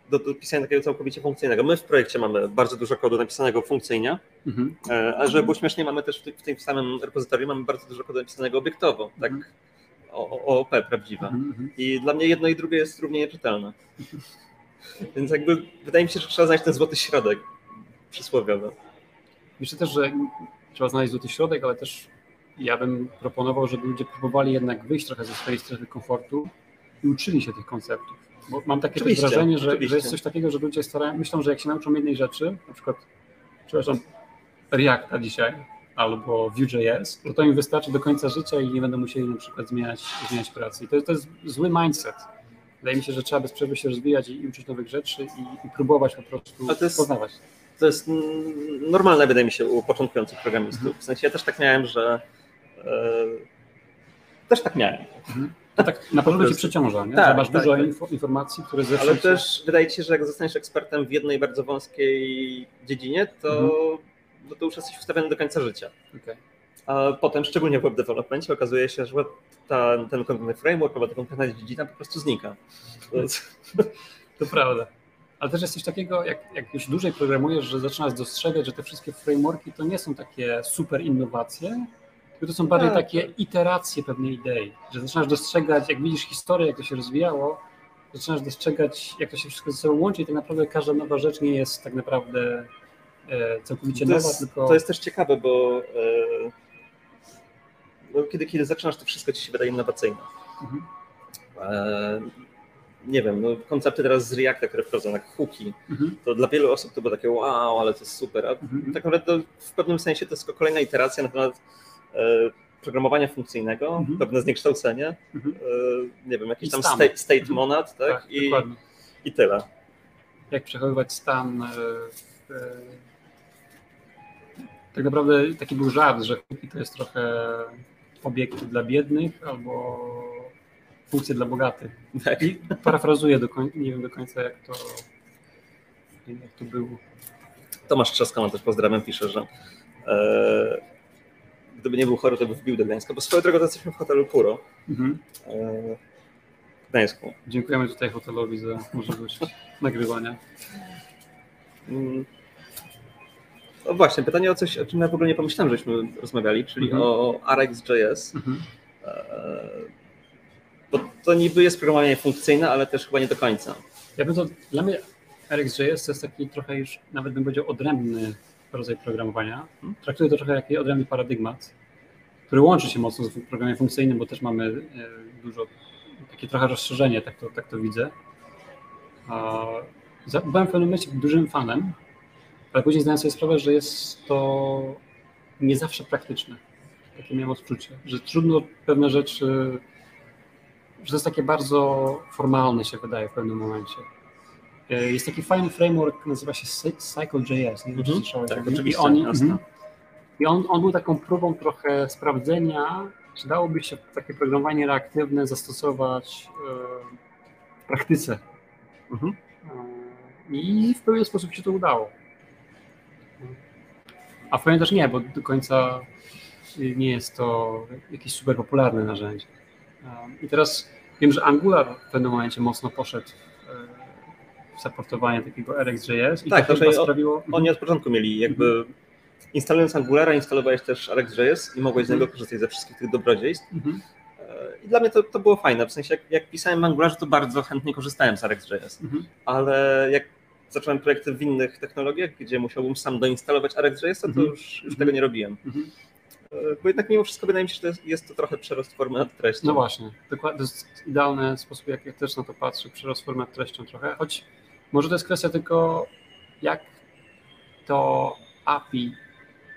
do, do pisania takiego całkowicie funkcyjnego. My w projekcie mamy bardzo dużo kodu napisanego funkcyjnie, mhm. E, a żeby było śmiesznie, mamy też w, tym samym repozytorium mamy bardzo dużo kodu napisanego obiektowo, tak mhm. OOP prawdziwe. Mhm, mhm. I dla mnie jedno i drugie jest równie nieczytelne. *laughs* Więc jakby wydaje mi się, że trzeba znaleźć ten złoty środek przysłowiowy. Myślę też, że trzeba znaleźć złoty środek, ale też ja bym proponował, żeby ludzie próbowali jednak wyjść trochę ze swojej strefy komfortu i uczyli się tych konceptów. Bo mam takie wrażenie, że, że, jest coś takiego, że ludzie starają, myślą, że jak się nauczą jednej rzeczy, na przykład, przepraszam, Reacta dzisiaj albo Vue.js, to to im wystarczy do końca życia i nie będą musieli na przykład zmieniać, zmieniać pracy. I to jest, to jest zły mindset. Wydaje mi się, że trzeba bez przerwy się rozwijać i, i uczyć nowych rzeczy i, i próbować po prostu poznawać to jest normalne, wydaje mi się, u początkujących programistów. W sensie ja też tak miałem, że e, też tak miałem. Mhm. To tak na pewno cię przeciąża, nie? Tak, masz tak, dużo tak. informacji, które ze Ale też wydaje ci się, że jak zostaniesz ekspertem w jednej bardzo wąskiej dziedzinie, to, mhm. no to już jesteś ustawiony do końca życia. Okay. A potem, szczególnie w web developmentie, okazuje się, że ta, ten konkretny framework albo ta konkretna dziedzina po prostu znika. To, to prawda. Ale też jest coś takiego, jak, jak już dłużej programujesz, że zaczynasz dostrzegać, że te wszystkie frameworki to nie są takie super innowacje, tylko to są bardziej tak. takie iteracje pewnej idei, że zaczynasz dostrzegać, jak widzisz historię, jak to się rozwijało, zaczynasz dostrzegać, jak to się wszystko ze sobą łączy i tak naprawdę każda nowa rzecz nie jest tak naprawdę e, całkowicie to nowa, jest, tylko... To jest też ciekawe, bo no, kiedy, kiedy zaczynasz, to wszystko ci się wydaje innowacyjne. Mhm. E, nie wiem, no, koncepty teraz z Reacta, które wchodzą, jak hooki, mhm. to dla wielu osób to było takie wow, ale to jest super, a mhm. tak naprawdę w pewnym sensie to jest tylko kolejna iteracja na temat e, programowania funkcyjnego, mhm. pewne zniekształcenie, mhm. e, nie wiem, jakiś tam state, state mhm. monad, tak, tak I, i tyle. Jak przechowywać stan e, e, tak naprawdę taki był żart, że hooki to jest trochę obiekty dla biednych albo funkcje dla bogatych. Tak. I parafrazuję, do końca, nie wiem do końca jak to, jak to było. Tomasz Trzaskama też pozdrawiam, pisze, że e, gdyby nie był chory, to by wbił do Gdańska, bo swoją drogą to jesteśmy w hotelu Puro mhm. e, w Gdańsku. Dziękujemy tutaj hotelowi za możliwość nagrywania. Mm. No właśnie, pytanie o coś, o czym ja w ogóle nie pomyślałem, żeśmy rozmawiali, czyli mhm. o RxJS. Mhm. E, bo to niby jest programowanie funkcyjne, ale też chyba nie do końca. Ja bym to, dla mnie RxJS to jest taki trochę już, nawet bym powiedział, odrębny rodzaj programowania. Hmm? Traktuję to trochę jak odrębny paradygmat, który łączy się mocno z programem funkcyjnym, bo też mamy e, dużo, takie trochę rozszerzenie, tak to, tak to widzę. Byłem w pewnym momencie dużym fanem, ale później zdałem sobie sprawę, że jest to nie zawsze praktyczne. Takie miałem odczucie, że trudno pewne rzeczy że to jest takie bardzo formalne się wydaje w pewnym momencie. E, jest taki fajny framework, nazywa się Cycle.js. Nie wiem, czy mhm. słyszałeś. Tak. I, on, mm, I on, on był taką próbą trochę sprawdzenia, czy dałoby się takie programowanie reaktywne zastosować w praktyce. Mhm. I w pewien sposób się to udało. A w pewien też nie, bo do końca nie jest to jakieś super popularne narzędzie. I teraz wiem, że Angular w pewnym momencie mocno poszedł w supportowanie takiego RxJS i tak, to chyba sprawiło... Oni od początku mieli jakby mhm. instalując Angulara instalowałeś też RxJS i mogłeś z niego mhm. korzystać ze wszystkich tych dobrodziejstw. Mhm. I dla mnie to, to było fajne, w sensie jak, jak pisałem w Angularze, to bardzo chętnie korzystałem z RxJS, mhm. ale jak zacząłem projekty w innych technologiach, gdzie musiałbym sam doinstalować RxJS, to mhm. już, już tego nie robiłem. Bo jednak mimo wszystko wydaje mi się, że to jest, jest to trochę przerost formy nad treścią. No właśnie, dokładnie, to jest idealny sposób, jak ja też na to patrzę, przerost formy nad treścią trochę, choć może to jest kwestia tylko jak to API,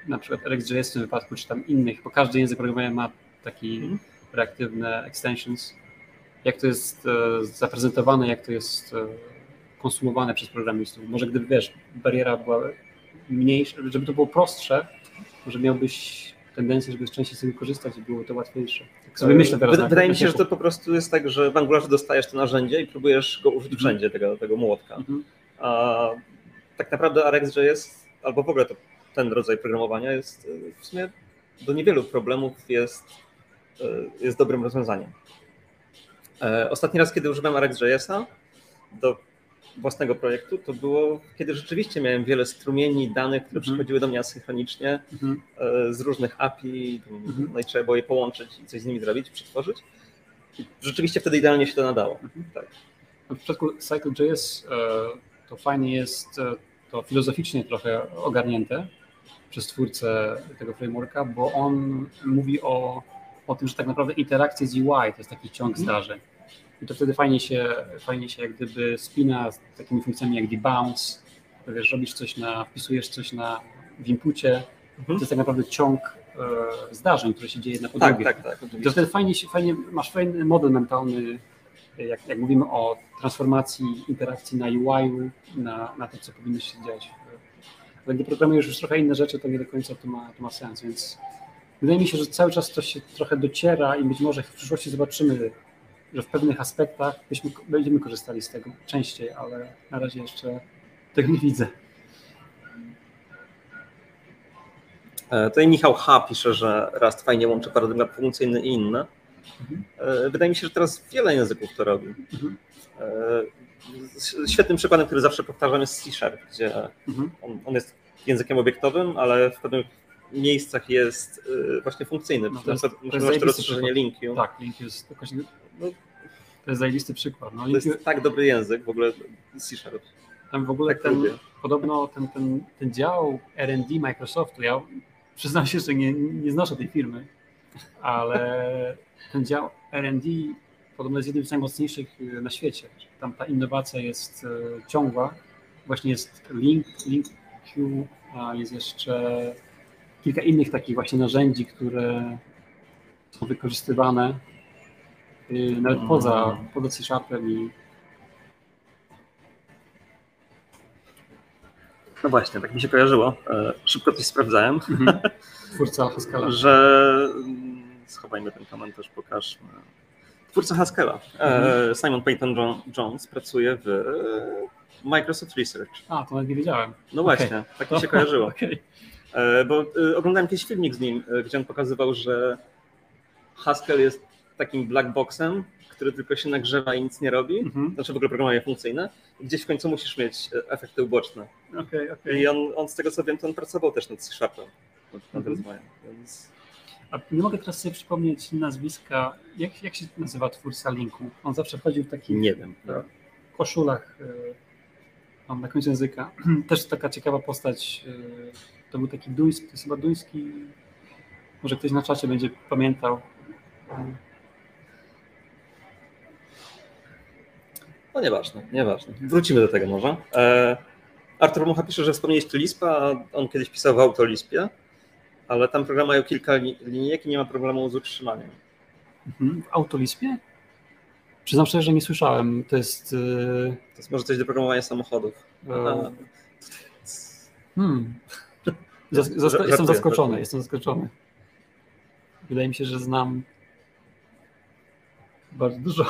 na przykład RxJS w tym wypadku, czy tam innych, bo każdy język programowania ma taki mhm. reaktywne extensions, jak to jest e, zaprezentowane, jak to jest e, konsumowane przez programistów. Może gdyby, wiesz, bariera była mniejsza, żeby to było prostsze, może miałbyś tendencję, żeby częściej z tego korzystać i było to łatwiejsze. Tak sobie myślę teraz. Wydaje mi się, że to po prostu jest tak, że w Angularze dostajesz to narzędzie i próbujesz go użyć mhm. wszędzie, tego, tego młotka. Mhm. A tak naprawdę RxJS, albo w ogóle to, ten rodzaj programowania jest e, w sumie do niewielu problemów jest, e, jest dobrym rozwiązaniem. E, ostatni raz, kiedy używałem RxJS-a, do własnego projektu, to było, kiedy rzeczywiście miałem wiele strumieni danych, które mhm. przychodziły do mnie asynchronicznie mhm. E, z różnych API, mhm. no i trzeba było je połączyć i coś z nimi zrobić, przetworzyć. Rzeczywiście wtedy idealnie się to nadało. Mhm. Tak. W przypadku Cycle.js e, to fajnie jest e, to filozoficznie trochę ogarnięte przez twórcę tego frameworka, bo on mówi o, o tym, że tak naprawdę interakcja z UI to jest taki ciąg mhm. zdarzeń i to wtedy fajnie się, fajnie się jak gdyby spina z takimi funkcjami jak debounce, wiesz, robisz coś na, wpisujesz coś na w inpucie, mhm. to jest tak naprawdę ciąg e, zdarzeń, które się dzieje na podłogę. Tak, tak, tak. To wtedy fajnie, fajnie, masz fajny model mentalny, jak, jak mówimy o transformacji interakcji na UI, na, na to, co powinno się dziać. Ale gdy programujesz już trochę inne rzeczy, to nie do końca to ma, to ma sens, więc wydaje mi się, że cały czas to się trochę dociera i być może w przyszłości zobaczymy że w pewnych aspektach byśmy, będziemy korzystali z tego częściej, ale na razie jeszcze tego nie widzę. E, tutaj Michał H. pisze, że Rust fajnie łączy paradygmat funkcyjny i inne. Mhm. Wydaje mi się, że teraz wiele języków to robi. Mhm. E, świetnym przykładem, który zawsze powtarzam jest C-Sharp, gdzie mhm. on, on, jest językiem obiektowym, ale w pewnych miejscach jest właśnie funkcyjny. No to jest, to jest to rozszerzenie linki. Tak, link jest jakoś no, to jest zajebisty przykład. No, to jest tak dobry język w ogóle C-Sharp. Tam w ogóle tak ten, podobno ten, ten, ten dział R&D Microsoftu, ja przyznam się, że nie, nie znoszę tej firmy, ale ten dział R&D podobno jest jednym z najmocniejszych na świecie. Tam ta innowacja jest e, ciągła. Właśnie jest Link, Link Q, a jest jeszcze kilka innych takich właśnie narzędzi, które są wykorzystywane nawet poza, poza C-Sharpem i No właśnie, tak mi się kojarzyło. E, szybko coś sprawdzałem. Mhm. *laughs* Twórca Haskella. Że mm, schowajmy ten komentarz, pokażmy. Twórca Haskella, e, mhm. Simon Peyton Jones, pracuje w Microsoft Research. A, to nawet nie wiedziałem. No właśnie, okay. tak mi się kojarzyło. *laughs* okay. Bo oglądałem jakiś filmik z nim, gdzie on pokazywał, że Haskell jest takim black boxem, który tylko się nagrzewa i nic nie robi, mhm. znaczy w ogóle programowanie funkcyjne, gdzieś w końcu musisz mieć e, efekty uboczne. Okay, okay. I on, on z tego co wiem, to on pracował też nad C-Sharpem, nad mhm. więc... A nie mogę teraz sobie przypomnieć nazwiska, jak, jak się nazywa twórca linku? On zawsze wchodził w takich nie wiem, no. koszulach e, na końcu języka. *clears throat* Też taka ciekawa postać, e, to był taki duński, to jest chyba duński, może ktoś na czacie będzie pamiętał, No nieważne, nieważne. Wrócimy do tego może. E, Artur Mucha pisze, że wspomnieliście Lispa, a on kiedyś pisał w Autolispie, ale tam programy mają kilka linijek i nie ma problemu z utrzymaniem. Mhm. W Autolispie? Przyznam szczerze, że nie słyszałem. To jest... Yy... To jest może coś do programowania samochodów. E... Hmm. *laughs* Zas jestem zaskoczony, jestem zaskoczony. Wydaje mi się, że znam bardzo dużo.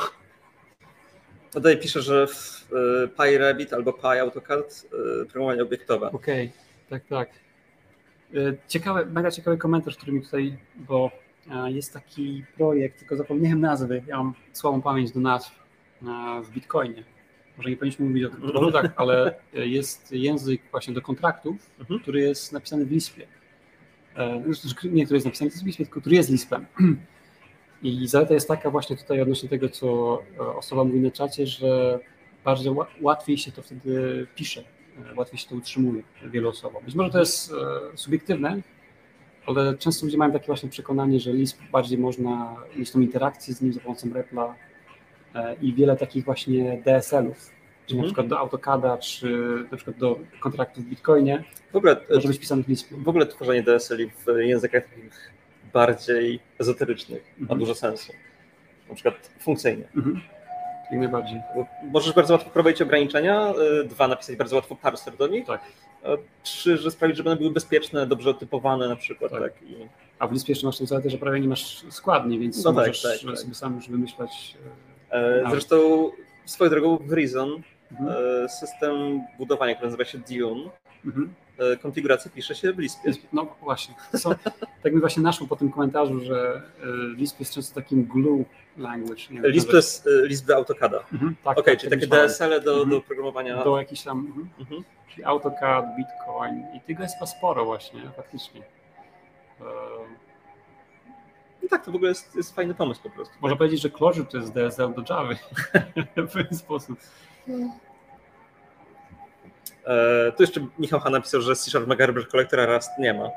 Tutaj pisze, że w y, PyRabbit albo PyAutoCAD y, programowanie obiektowe. Okej, tak, tak. Y, Ciekawy, mega ciekawy komentarz, który mi tutaj, bo jest taki projekt, tylko zapomniałem nazwy. Ja mam słabą pamięć do nazw w Bitcoinie. Może nie powinniśmy mówić o kryptowalutach, *laughs* ale jest język właśnie do kontraktów, Mhm. który jest napisany w Lispie. E, Nie, który jest napisany w Lispie, tylko który jest Lispem. *clears throat* I zaleta jest taka właśnie tutaj odnośnie tego, co e, osoba mówi na czacie, że bardzo ła- łatwiej się to wtedy pisze, e, łatwiej się to utrzymuje wielu osobom. Być może to jest e, subiektywne, ale często ludzie mają takie właśnie przekonanie, że Lisp bardziej można mieć tą interakcję z nim za pomocą repla i wiele takich właśnie DSL-ów, czyli na Mhm. przykład do AutoCADa, czy na przykład do kontraktów w Bitcoinie, W ogóle, może być pisany w Lispie. w ogóle tworzenie DSL-i w językach takich bardziej ezoterycznych ma Mhm. dużo sensu. Na przykład funkcyjnie. Mhm. Jak najbardziej. Bo Możesz bardzo łatwo wprowadzić ograniczenia, y, dwa, napisać bardzo łatwo parser do nich, Tak. trzy, że sprawić, żeby one były bezpieczne, dobrze otypowane na przykład. Tak. Tak. I, A w Lispie jeszcze masz tą zaletę, że prawie nie masz składni, więc No tak, możesz tak, tak. sobie sam już wymyślać. e, No. Zresztą swoją drogą w Reason e, Mhm. e, system budowania, który nazywa się Dune, Mhm. E, konfigurację pisze się w Lispie. Lisp- No właśnie. Są, tak mi właśnie naszło po tym komentarzu, że y, Lisp jest często takim glue language. Nie Lisp to jest e, Lisp do AutoCADa. Mhm, tak, Okej, tak, czyli tak takie. DSL-e do, Mhm. do programowania. Do jakichś tam, mhm. Mhm. czyli AutoCAD, Bitcoin i tego jest chyba sporo właśnie, faktycznie. E, No tak, to w ogóle jest, jest fajny pomysł po prostu. można powiedzieć, że Clojure to jest DSL do Java *laughs* w pewien sposób. E, tu jeszcze Michał Han napisał, że C Sharp ma garbage collectora, Rust nie ma. E,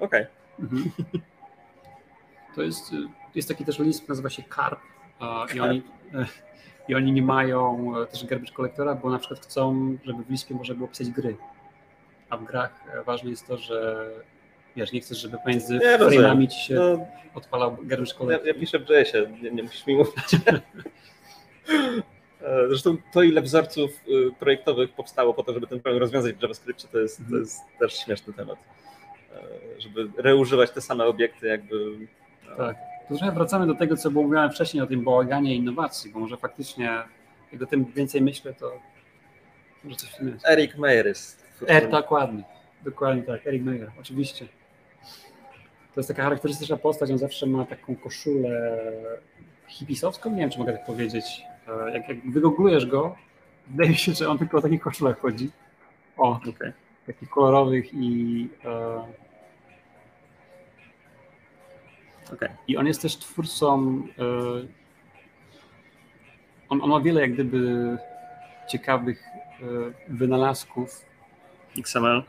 Okej. Mhm. To jest, y, jest taki też list, nazywa się Carp i, oni, e, i oni nie mają e, też garbage collectora, bo na przykład chcą, żeby w Lispie można było pisać gry. A w grach e, ważne jest to, że wiesz, nie chcesz, żeby pomiędzy rozumiem. frame'ami ci się No, odpalał garbage ja, collector. ja piszę w JS-ie, nie, nie musisz mi mówić. *laughs* E, Zresztą to, ile wzorców y, projektowych powstało po to, żeby ten problem rozwiązać w JavaScriptie, to jest, to Mhm. jest też śmieszny temat. E, Żeby reużywać te same obiekty, jakby. e, Tak. To trochę wracamy do tego, co mówiłem wcześniej o tym bałaganie innowacji, bo może faktycznie, jak o tym więcej myślę, to może coś jest. Eric Meyer jest. Er, dokładnie. Dokładnie tak, Eric Meyer, oczywiście. To jest taka charakterystyczna postać, on zawsze ma taką koszulę hipisowską, nie wiem, czy mogę tak powiedzieć. E, Jak, jak wygooglujesz go, wydaje mi się, że on tylko o takich koszulach chodzi. O, Okej. takich kolorowych i... E, Okej. I on jest też twórcą. e, On, on ma wiele jak gdyby ciekawych wynalazków. XML,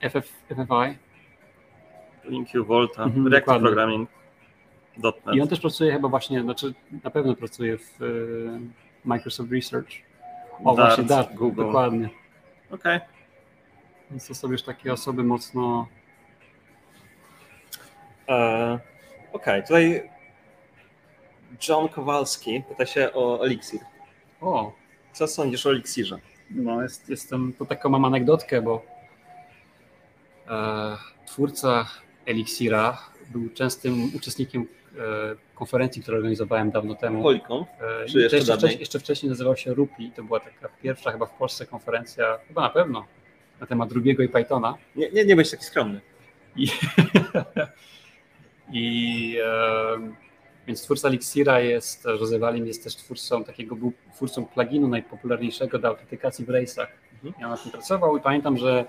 FF, FFI. LinkU, Volta, Mhm, Reactive. Programming, I on też pracuje chyba właśnie, znaczy na pewno pracuje w e, Microsoft Research. O, Dart, właśnie Dart, Google. dokładnie. Okej. Więc to są już takie osoby mocno. E, Okej, tutaj John Kowalski pyta się o Elixir. O, Co sądzisz o Elixirze? No, jest, jestem, to taką mam anegdotkę, bo e, twórca Elixira był częstym uczestnikiem konferencji, którą organizowałem dawno temu. Polycom? E, czy jeszcze jeszcze, wcześniej, jeszcze wcześniej nazywał się Rupi. To była taka pierwsza chyba w Polsce konferencja, chyba na pewno, na temat Rubiego i Pythona. Nie, nie, nie bądź taki skromny. I, *laughs* i e, więc twórca Elixira jest, Jose jest też twórcą takiego, był twórcą pluginu najpopularniejszego do autentykacji w Race'ach. Mhm. Ja na tym pracował i pamiętam, że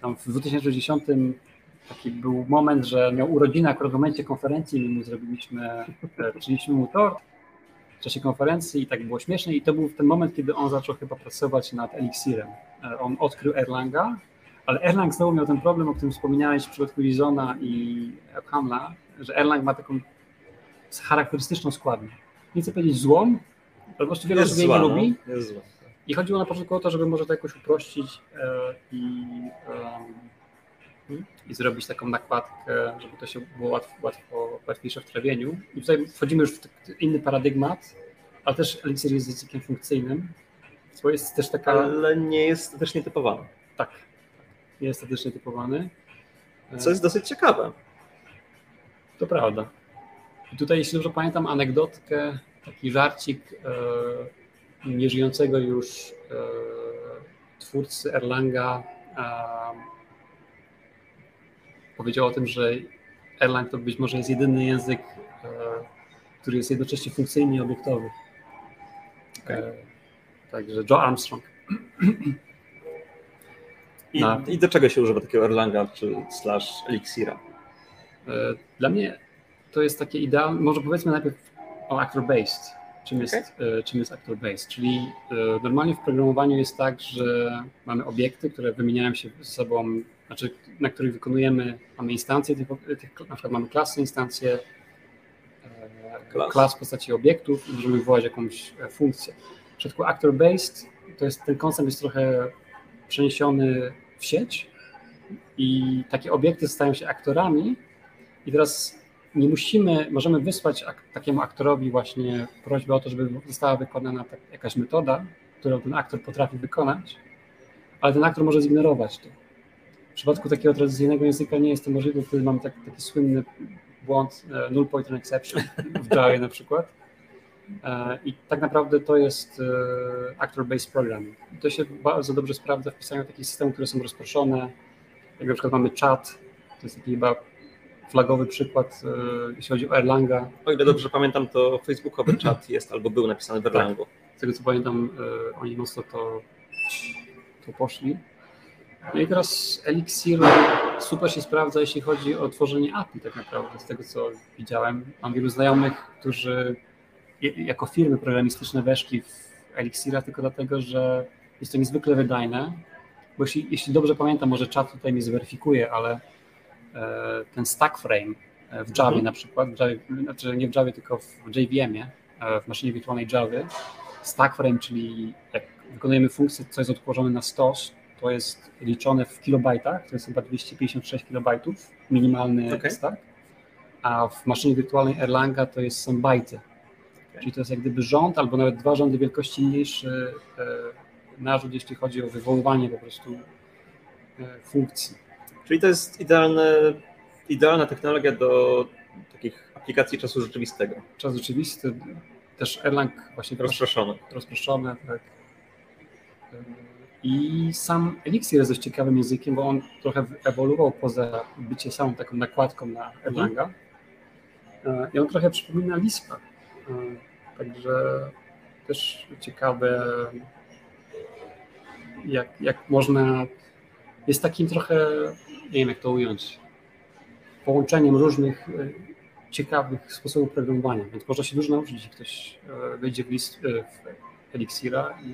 tam w 2010 taki był moment, że miał urodziny akurat w momencie konferencji, my mu zrobiliśmy, e, przyniliśmy mu tort w czasie konferencji i tak było śmiesznie i to był ten moment, kiedy on zaczął chyba pracować nad Elixirem. E, On odkrył Erlanga, ale Erlang znowu miał ten problem, o którym wspominałeś w przypadku Lizona i Hamla, że Erlang ma taką charakterystyczną składnię. Nie chcę powiedzieć złą, ale po prostu wiele osób jej nie zła, lubi. No. Jest zła. I chodziło na początku o to, żeby może to jakoś uprościć e, i, i zrobić taką nakładkę, żeby to się było łatwo, łatwo, łatwiejsze w trawieniu. I tutaj wchodzimy już w t- inny paradygmat, ale też Elixir jest językiem funkcyjnym, co jest też taka... Ale nie jest też nietypowane. Tak, jest statycznie typowany. Co jest dosyć ciekawe. To prawda. I tutaj, jeśli dobrze pamiętam, anegdotkę, taki żarcik e, nieżyjącego już e, twórcy Erlanga e, powiedział o tym, że Erlang to być może jest jedyny język, e, który jest jednocześnie funkcyjny i obiektowy. E, także Joe Armstrong. I, I do czego się używa takiego Erlanga czy slash Elixira? E, Dla mnie to jest takie idealne, może powiedzmy najpierw o actor-based. Czym jest, czym jest actor-based? Czyli normalnie w programowaniu jest tak, że mamy obiekty, które wymieniają się ze sobą, znaczy na których wykonujemy, mamy instancje, tych, tych, na przykład mamy klasy, instancje e, Klas. klas w postaci obiektów i możemy wywołać jakąś e, funkcję. W przypadku actor-based to jest, ten koncept jest trochę przeniesiony w sieć i takie obiekty stają się aktorami i teraz nie musimy, możemy wysłać ak- takiemu aktorowi właśnie prośbę o to, żeby została wykonana tak, jakaś metoda, którą ten aktor potrafi wykonać, ale ten aktor może zignorować to. W przypadku takiego tradycyjnego języka nie jest to możliwe, wtedy mamy tak, taki słynny błąd e, null pointer exception w *laughs* Java na przykład. E, I tak naprawdę to jest e, actor-based programming. I to się bardzo dobrze sprawdza w pisaniu takich systemów, które są rozproszone. Jak na przykład mamy chat, to jest taki chyba flagowy przykład, jeśli chodzi o Erlanga. O ile dobrze pamiętam, to facebookowy czat jest albo był napisany w Erlangu. Z tego co pamiętam, oni mocno to, to poszli. No i teraz Elixir super się sprawdza, jeśli chodzi o tworzenie API tak naprawdę, z tego co widziałem. Mam wielu znajomych, którzy jako firmy programistyczne weszli w Elixira tylko dlatego, że jest to niezwykle wydajne, bo jeśli, jeśli dobrze pamiętam, może czat tutaj mi zweryfikuje, ale e, ten stack frame e, w Javie Mhm. na przykład, w Javie, znaczy nie w Javie, tylko w JVM-ie, e, w maszynie wirtualnej Javy, stack frame, czyli jak wykonujemy funkcję, co jest odłożone na stos, to jest liczone w kilobajtach, to jest chyba 256 kilobajtów, minimalny Okej. stack, a w maszynie wirtualnej Erlanga to jest, są bajty. Czyli to jest jak gdyby rząd albo nawet dwa rządy wielkości mniejszy e, narzut, jeśli chodzi o wywoływanie po prostu e, funkcji. Czyli to jest idealne, idealna technologia do takich aplikacji czasu rzeczywistego, Czas rzeczywisty, też Erlang właśnie rozproszony. rozproszone, tak. I sam Elixir jest dość ciekawym językiem, bo on trochę ewoluował poza bycie samą taką nakładką na Erlanga. E, I on trochę przypomina Lispa. E, Także też ciekawe, jak, jak można. Jest takim trochę, nie wiem jak to ująć, połączeniem różnych e, ciekawych sposobów programowania, więc można się dużo nauczyć, jeśli ktoś wejdzie w, list, w Elixira i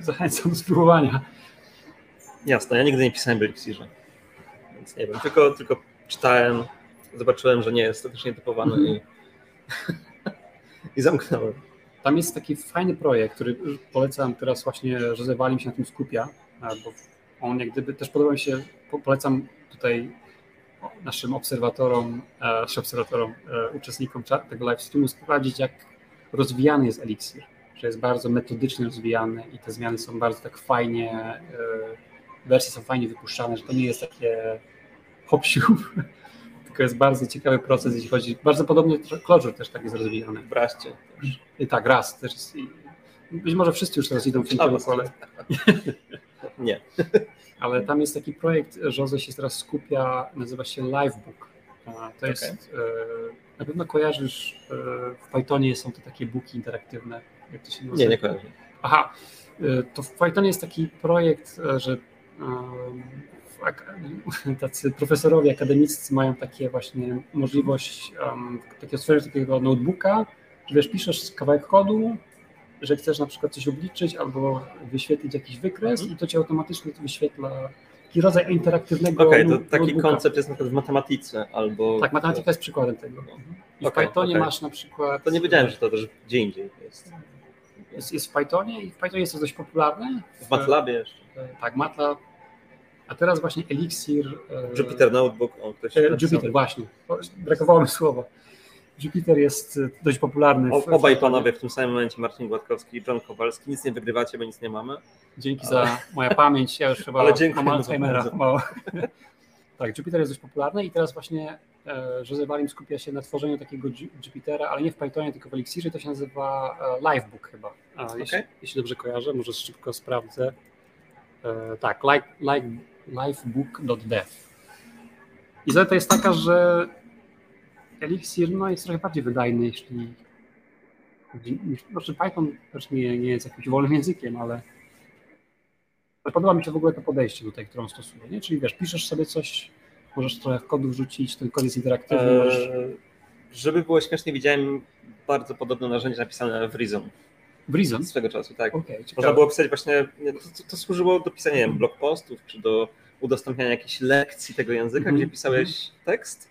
zachęcam do spróbowania. Jasne, ja nigdy nie pisałem w Elixirze, więc nie wiem, tylko, tylko czytałem, zobaczyłem, że nie jest statycznie typowany Mhm. i, *laughs* i zamknąłem. Tam jest taki fajny projekt, który polecam teraz właśnie, że Zewalim się na tym skupia, bo on jak gdyby też podoba mi się, po- polecam tutaj naszym obserwatorom, e, naszym obserwatorom, e, uczestnikom tego live streamu sprawdzić, jak rozwijany jest Elixir, że jest bardzo metodycznie rozwijany i te zmiany są bardzo tak fajnie, e, wersje są fajnie wypuszczane, że to nie jest takie hop *laughs* tylko jest bardzo ciekawy proces, jeśli chodzi, bardzo podobnie Clojure też tak jest rozwijany. W Raście też. I tak, raz też jest. Być może wszyscy już teraz idą w tym kierunku, ale, *laughs* Nie. *laughs* ale tam jest taki projekt, Jose się teraz skupia, nazywa się Livebook. To jest, e, na pewno kojarzysz, e, w Pythonie są to takie booki interaktywne, jak to się nazywa? Nie, nie kojarzę. Aha, y, to w Pythonie jest taki projekt, e, że w ak- *laughs* tacy profesorowie akademiccy mają takie właśnie możliwość um, takiego stworzenia takiego notebooka, że wiesz, piszesz kawałek kodu, że chcesz na przykład coś obliczyć albo wyświetlić jakiś wykres i to ci automatycznie to wyświetla taki rodzaj interaktywnego Okej, to no- taki notebooka. koncept jest na przykład w matematyce albo... Tak, matematyka jest przykładem tego. I w Okej, Pythonie okej. masz na przykład... To nie wiedziałem, że to też gdzie indziej jest. Jest, jest w Pythonie i w Pythonie jest to dość popularne. W MATLabie jeszcze. E, Tak, MATLAB. A teraz właśnie Elixir. e, Jupyter Notebook, o, ktoś e, napisał. Jupyter, właśnie. O, Brakowało mi słowa. Jupyter jest dość popularny. O, w- obaj w- panowie w tym samym momencie, Marcin Gładkowski i John Kowalski, nic nie wygrywacie, bo nic nie mamy. Dzięki za moja pamięć. Ja już *laughs* chyba Ale dziękuję mam. Alzheimera. Mało. *laughs* Tak, Jupyter jest dość popularny i teraz właśnie Jose Valim skupia się na tworzeniu takiego Ju- Jupytera, ale nie w Pythonie, tylko w Elixirze, to się nazywa e, Livebook chyba, A, jeśli, jeśli dobrze kojarzę, może szybko sprawdzę. E, tak, like, like, livebook.dev. I zaleta jest taka, że Elixir no, jest trochę bardziej wydajny, jeśli znaczy Python też nie, nie jest jakimś wolnym językiem, ale ale podoba mi się w ogóle to podejście tutaj, którą stosuję, nie? Czyli wiesz, piszesz sobie coś, możesz trochę kodu wrzucić, ten kod jest interaktywny, możesz... Eee, żeby było śmiesznie, widziałem bardzo podobne narzędzie napisane w Reason W Reason? swego czasu, tak. Okej, Można było pisać właśnie, nie, to, to, służyło do pisania wiem, blog postów, czy do udostępniania jakichś lekcji tego języka, Mhm, gdzie pisałeś tekst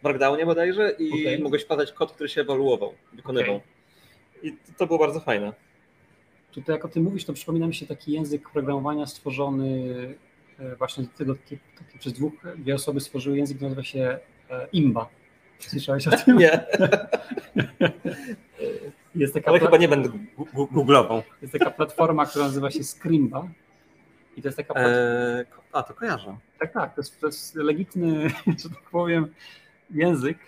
w Markdownie bodajże i Okej. mogłeś padać kod, który się ewaluował, wykonywał. Okej. I to, było bardzo fajne. Tutaj jak o tym mówisz, to przypomina mi się taki język programowania stworzony właśnie do tego, taki, taki przez dwóch, dwie osoby stworzyły język, nazywa się e, Imba. Słyszałeś o tym? *laughs* Nie, *laughs* Jest taka, ale pla- chyba nie będę googlował. jest taka platforma, która nazywa się Scrimba. I to jest taka platforma, Eee, a, to kojarzę. Tak, tak, to jest, to jest legitny, *laughs* że tak powiem, język.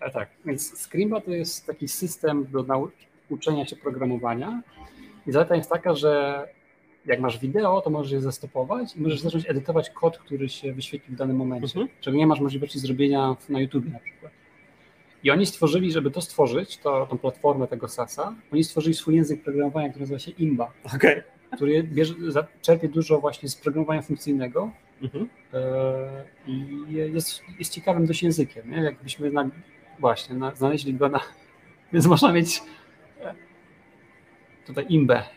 A tak, więc Scrimba to jest taki system do nau- uczenia się programowania. I zaleta jest taka, że jak masz wideo, to możesz je zastopować i możesz zacząć edytować kod, który się wyświetli w danym momencie, Mhm. czego nie masz możliwości zrobienia na YouTube na przykład. I oni stworzyli, żeby to stworzyć, to, tą platformę tego SASa, oni stworzyli swój język programowania, który nazywa się Imba, Okej. który bierze, czerpie dużo właśnie z programowania funkcyjnego, Mhm. E, i jest, jest ciekawym dość językiem. Nie? Jakbyśmy na, właśnie na, znaleźli go na. *laughs* Więc można mieć tutaj imbę. *laughs*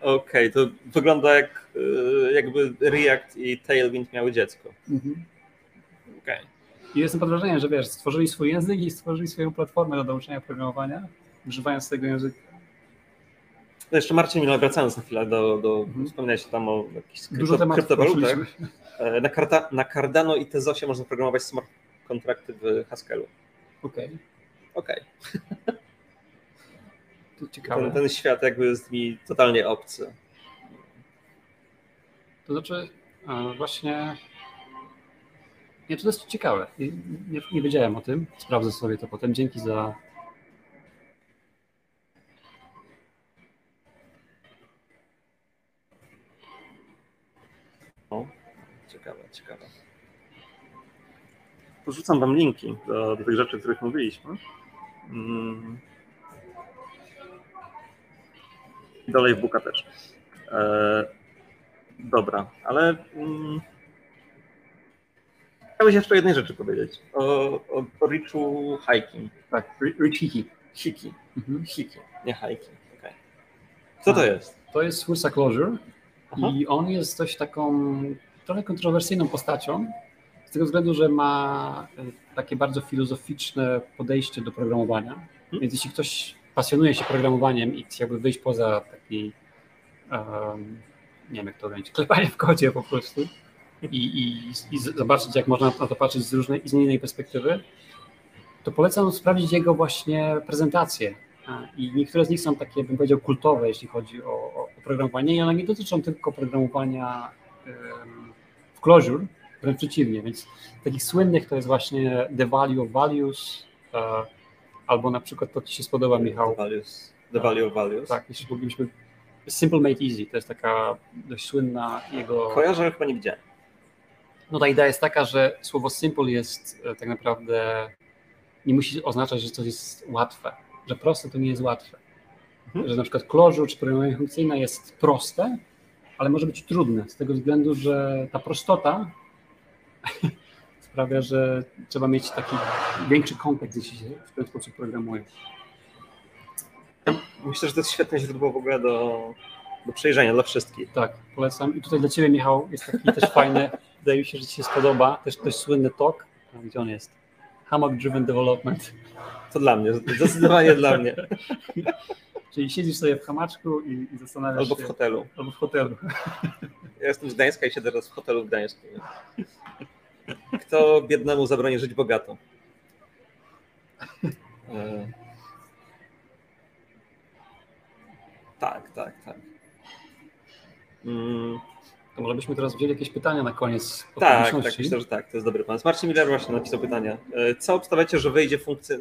Okej, to wygląda jak e, jakby React i Tailwind miały dziecko. Okej. I jestem pod wrażeniem, że wiesz, stworzyli swój język i stworzyli swoją platformę do nauczania programowania, używając tego języka. No jeszcze Marcin, Milo, wracając na chwilę do, do Mhm. wspomniałeś tam o jakichś Dużo krypto, tematów kryptowalutach. E, Na, karta, na Cardano i Tezosie można programować smart kontrakty w Haskellu. Okej, Okej. to *laughs* Ten, ciekawe. ten świat jakby jest mi totalnie obcy. To znaczy, właśnie. Nie, to jest ciekawe. Nie, nie, nie wiedziałem o tym. Sprawdzę sobie to potem. Dzięki za. O, ciekawe, ciekawe. Porzucam wam linki do, do tych rzeczy, o których mówiliśmy. Mm. I do Livebooka też. E, dobra, ale mm, chciałeś jeszcze jednej rzeczy powiedzieć. O, o, o Richu Hiking. Tak, Rich Hiki. Hiki. Mhm. Hiki, nie hiking. Okay. Co to A. jest? To jest Fursa Closure Aha. i on jest dość taką trochę kontrowersyjną postacią, z tego względu, że ma e, takie bardzo filozoficzne podejście do programowania. Więc jeśli ktoś pasjonuje się programowaniem i chciałby wyjść poza taki, um, nie wiem jak to będzie, *laughs* klepanie w kodzie po prostu i, i, i zobaczyć, jak można na to patrzeć z różnej, z innej perspektywy, to polecam sprawdzić jego właśnie prezentacje. I niektóre z nich są takie, bym powiedział, kultowe, jeśli chodzi o, o programowanie i one nie dotyczą tylko programowania em, w Clojure, wręcz przeciwnie, więc takich słynnych to jest właśnie The Value of Values, e, albo na przykład to Ci się spodoba, Michał, The values. The value of values. tak, jeśli moglibyśmy Simple Made Easy, to jest taka dość słynna jego... Kojarzę, ale chyba nie widziałem. No ta idea jest taka, że słowo simple jest e, tak naprawdę, nie musi oznaczać, że coś jest łatwe, że proste to nie jest łatwe. Mhm. Że na przykład Clojure czy programowanie funkcyjne jest proste, ale może być trudne z tego względu, że ta prostota sprawia, że trzeba mieć taki większy kontekst, jeśli się w ten sposób programuje. Myślę, że to jest świetne źródło w ogóle do, do przejrzenia dla wszystkich. Tak, polecam. I tutaj dla Ciebie, Michał, jest taki też fajny, *laughs* wydaje mi się, że Ci się spodoba, też dość słynny talk. Gdzie on jest? Hammock Driven Development. To dla mnie, zdecydowanie dla mnie. *laughs* Czyli siedzisz sobie w hamaczku i, i zastanawiasz Albo się... w hotelu. Albo w hotelu. Ja jestem z Gdańska i siedzę teraz w hotelu w Gdańsku. *laughs* Kto biednemu zabroni żyć bogato? E, Tak, tak, tak. Mm, To może byśmy teraz wzięli jakieś pytania na koniec. Tak, tak, myślę, że tak, to jest dobry pomysł. Marcin Miller właśnie napisał pytanie. E, co obstawiacie, że wyjdzie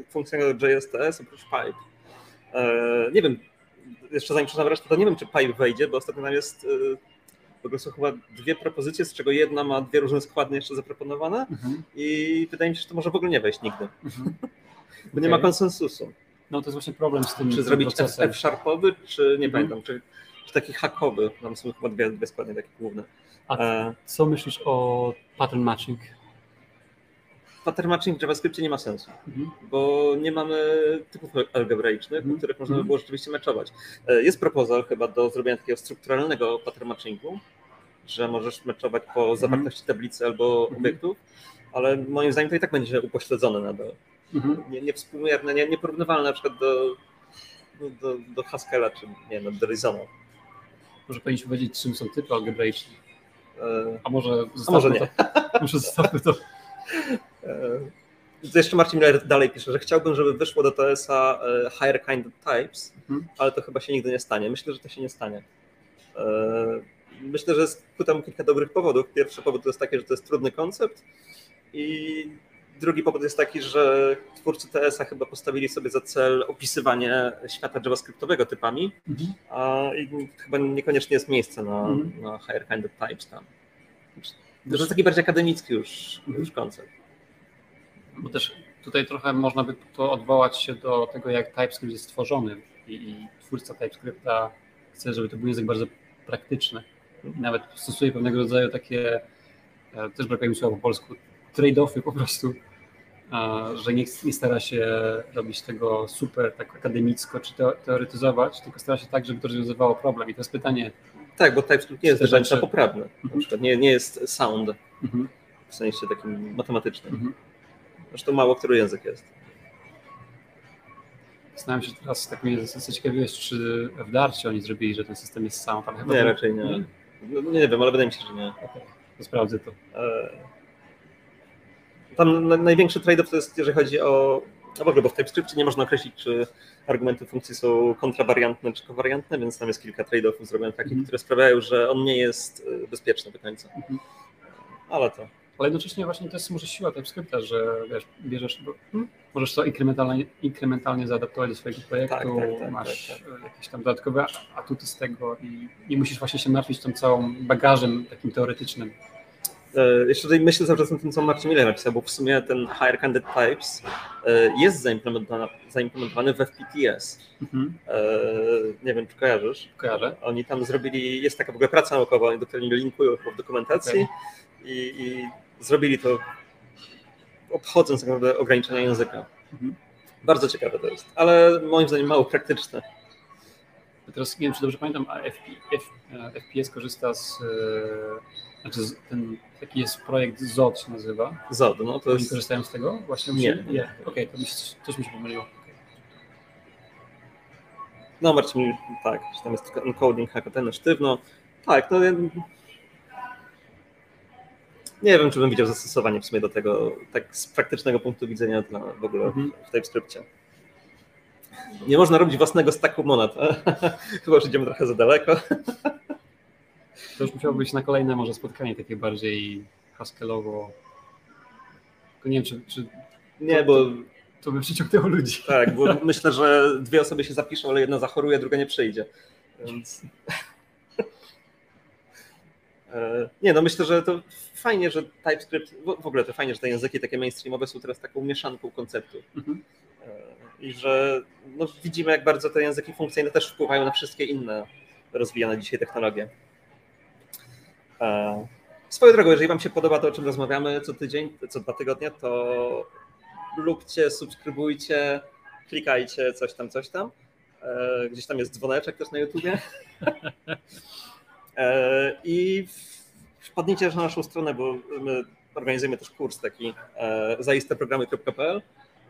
funkcjonalnego JSTS oprócz Pipe? E, nie wiem, jeszcze zanim przeczytam resztę, to nie wiem, czy Pipe wejdzie, bo ostatnio nam jest w ogóle są chyba dwie propozycje, z czego jedna ma dwie różne składy jeszcze zaproponowane mhm. i wydaje mi się, że to może w ogóle nie wejść nigdy, mhm. bo okay. nie ma konsensusu. No to jest właśnie problem z tym Czy zrobić F-sharpowy, czy nie mhm. pamiętam, czy, czy taki hakowy, tam są chyba dwie, dwie składnie takie główne. A e... co myślisz o pattern matching? Pattern matching w JavaScriptie nie ma sensu, mhm. bo nie mamy typów algebraicznych, mhm. których można by było rzeczywiście meczować. E, jest proposal chyba do zrobienia takiego strukturalnego pattern matchingu, że możesz meczować po mhm. zawartości tablicy albo mhm. obiektów, ale moim zdaniem to i tak będzie upośledzone nadal. Mhm. Nie, niewspółmierne, nie, nieporównywalne na przykład do, do, do Haskella czy nie no, do Reasona. Może powinniśmy powiedzieć, czym są typy algebraiczne. A może A może nie. Zostawmy to. *laughs* E, jeszcze Marcin Miller dalej pisze, że chciałbym, żeby wyszło do TS-a e, higher kind types, mhm. ale to chyba się nigdy nie stanie. Myślę, że to się nie stanie. Myślę, że jest ku temu kilka dobrych powodów. Pierwszy powód to jest taki, że to jest trudny koncept i drugi powód jest taki, że twórcy TS-a chyba postawili sobie za cel opisywanie świata javascriptowego typami, mhm. a chyba niekoniecznie jest miejsce na, mhm. na higher kind of types tam. To jest taki bardziej akademicki już, mhm. już koncept. Bo też tutaj trochę można by to odwołać się do tego, jak TypeScript jest stworzony i, i twórca TypeScripta chce, żeby to był język bardzo praktyczny. Nawet stosuje pewnego rodzaju takie, e, też brakuje mi słowa po polsku, trade-offy po prostu, że nie, nie, stara się robić tego super tak akademicko czy teoretyzować, tylko stara się tak, żeby to rozwiązywało problem. I to jest pytanie. Tak, bo TypeScript nie jest do końca poprawny. Na mhm. przykład nie, nie jest sound mhm. w sensie takim matematycznym. Mhm. Zresztą mało który język jest. Zastanawiam się teraz, tak mnie zaciekawiłeś, czy w Darcie oni zrobili, że ten system jest sound. Chyba nie, raczej nie. Nie? No, nie wiem, ale wydaje mi się, że nie. Okay. To sprawdzę to. E tam największy trade-off to jest, jeżeli chodzi o no w ogóle, bo w TypeScriptie nie można określić, czy argumenty funkcji są kontrawariantne czy kowariantne, więc tam jest kilka trade-offów zrobionych takich, mm. które sprawiają, że on nie jest y, bezpieczny do końca. Mm. Ale to. Ale jednocześnie właśnie to jest może siła TypeScripta, że wiesz, bierzesz, bo hmm, możesz to inkrementalnie, inkrementalnie zaadaptować do swojego projektu, tak, tak, tak, masz tak, tak. jakieś tam dodatkowe atuty z tego i nie musisz właśnie się martwić tą całą bagażem takim teoretycznym E, jeszcze tutaj myślę cały czas o tym, co Marcin Miller napisał, bo w sumie ten Higher Candid Types e, jest zaimplementowany, zaimplementowany w FPTS. Mhm. E, nie wiem, czy kojarzysz? Kojarzę. Oni tam zrobili, jest taka w ogóle praca naukowa, oni do której linkują w dokumentacji okay. i, i, zrobili to obchodząc tak naprawdę ograniczenia języka. Mhm. Bardzo ciekawe to jest, ale moim zdaniem mało praktyczne. Teraz nie wiem, czy dobrze pamiętam, a FPS korzysta z znaczy ten taki jest projekt ZOD się nazywa. ZOD, no to Oni jest... korzystają z tego? Właśnie nie. nie. Okej, okay, to mi, coś mi się pomyliło. No Marcin, tak, tam jest encoding, ten sztywno. Tak, no nie wiem, czy bym widział zastosowanie w sumie do tego, tak z praktycznego punktu widzenia dla w ogóle mhm. w TypeScriptie. Nie można robić własnego stacku monad. *laughs* Chyba już idziemy trochę za daleko. To już musiało być na kolejne może spotkanie takie bardziej Haskellowo. Tylko nie wiem, czy, czy nie, to, bo to by przyciągnęło ludzi. Tak, bo *laughs* myślę, że dwie osoby się zapiszą, ale jedna zachoruje, druga nie przyjdzie. Więc... E, nie, no myślę, że to fajnie, że TypeScript, w ogóle to fajnie, że te języki takie mainstreamowe są teraz taką mieszanką konceptów. Mhm. E, I że no, widzimy, jak bardzo te języki funkcyjne też wpływają na wszystkie inne rozwijane dzisiaj technologie. E, swoją drogą, jeżeli Wam się podoba to, o czym rozmawiamy co tydzień, co dwa tygodnie, to lubcie, subskrybujcie, klikajcie coś tam, coś tam. Gdzieś tam jest dzwoneczek też na YouTubie. *laughs* E, I wpadnijcie też na naszą stronę, bo my organizujemy też kurs taki zaisteprogramy.pl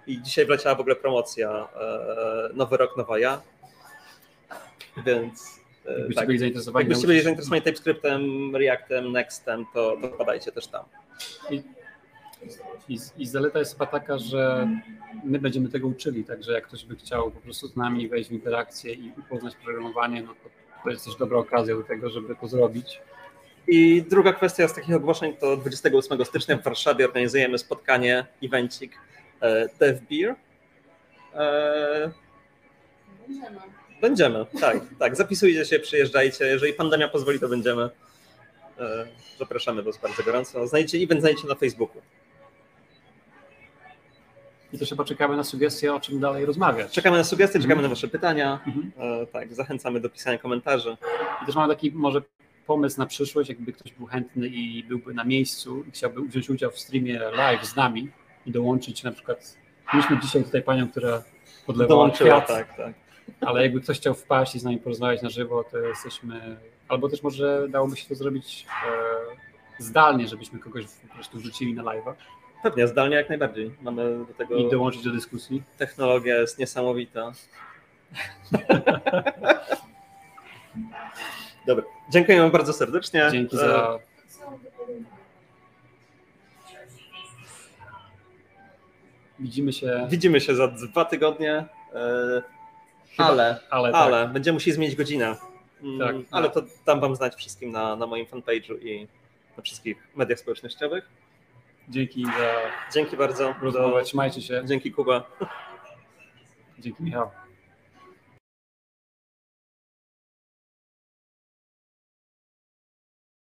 i dzisiaj wleciała w ogóle promocja Nowy Rok, Nowa Ja. Więc Jakbyście tak. byli zainteresowani. Jakbyście byli zainteresowani TypeScriptem, Reactem, Nextem, to, to wpadajcie też tam. I, i, I zaleta jest chyba taka, że my będziemy tego uczyli, także jak ktoś by chciał po prostu z nami wejść w interakcję i poznać programowanie, no to, to jest też dobra okazja do tego, żeby to zrobić. I druga kwestia z takich ogłoszeń to 28 stycznia w Warszawie organizujemy spotkanie, evencik e, Dev Beer. E, Będziemy. Będziemy, tak, tak. Zapisujcie się, przyjeżdżajcie. Jeżeli pandemia pozwoli, to będziemy. E, Zapraszamy Was bardzo gorąco. Znajdziecie event, znajdziecie na Facebooku. I też chyba czekamy na sugestie, o czym dalej rozmawiać. Czekamy na sugestie, czekamy Mhm. na Wasze pytania. Mhm. E, Tak, zachęcamy do pisania komentarzy. I też mamy taki może pomysł na przyszłość, jakby ktoś był chętny i byłby na miejscu i chciałby wziąć udział w streamie live z nami i dołączyć na przykład. Mieliśmy dzisiaj tutaj panią, która podlewała Dołączyła, kwiat, tak, tak. ale jakby ktoś chciał wpaść i z nami porozmawiać na żywo, to jesteśmy. Albo też może dałoby się to zrobić e, zdalnie, żebyśmy kogoś po prostu wrzucili na live'a Pewnie, zdalnie jak najbardziej. Mamy do tego. i dołączyć do dyskusji. Technologia jest niesamowita. *laughs* Dobra, dziękuję Wam bardzo serdecznie. Dzięki E, za. Widzimy się. Widzimy się za dwa tygodnie. e, Chyba- Ale, Ale, tak. ale będziemy musieli zmienić godzinę. Mm, Tak. Ale to dam Wam znać wszystkim na, na moim fanpage'u i na wszystkich mediach społecznościowych. Dzięki za Dzięki bardzo. rozmowę. Trzymajcie się. Dzięki Kuba. Dzięki Michał.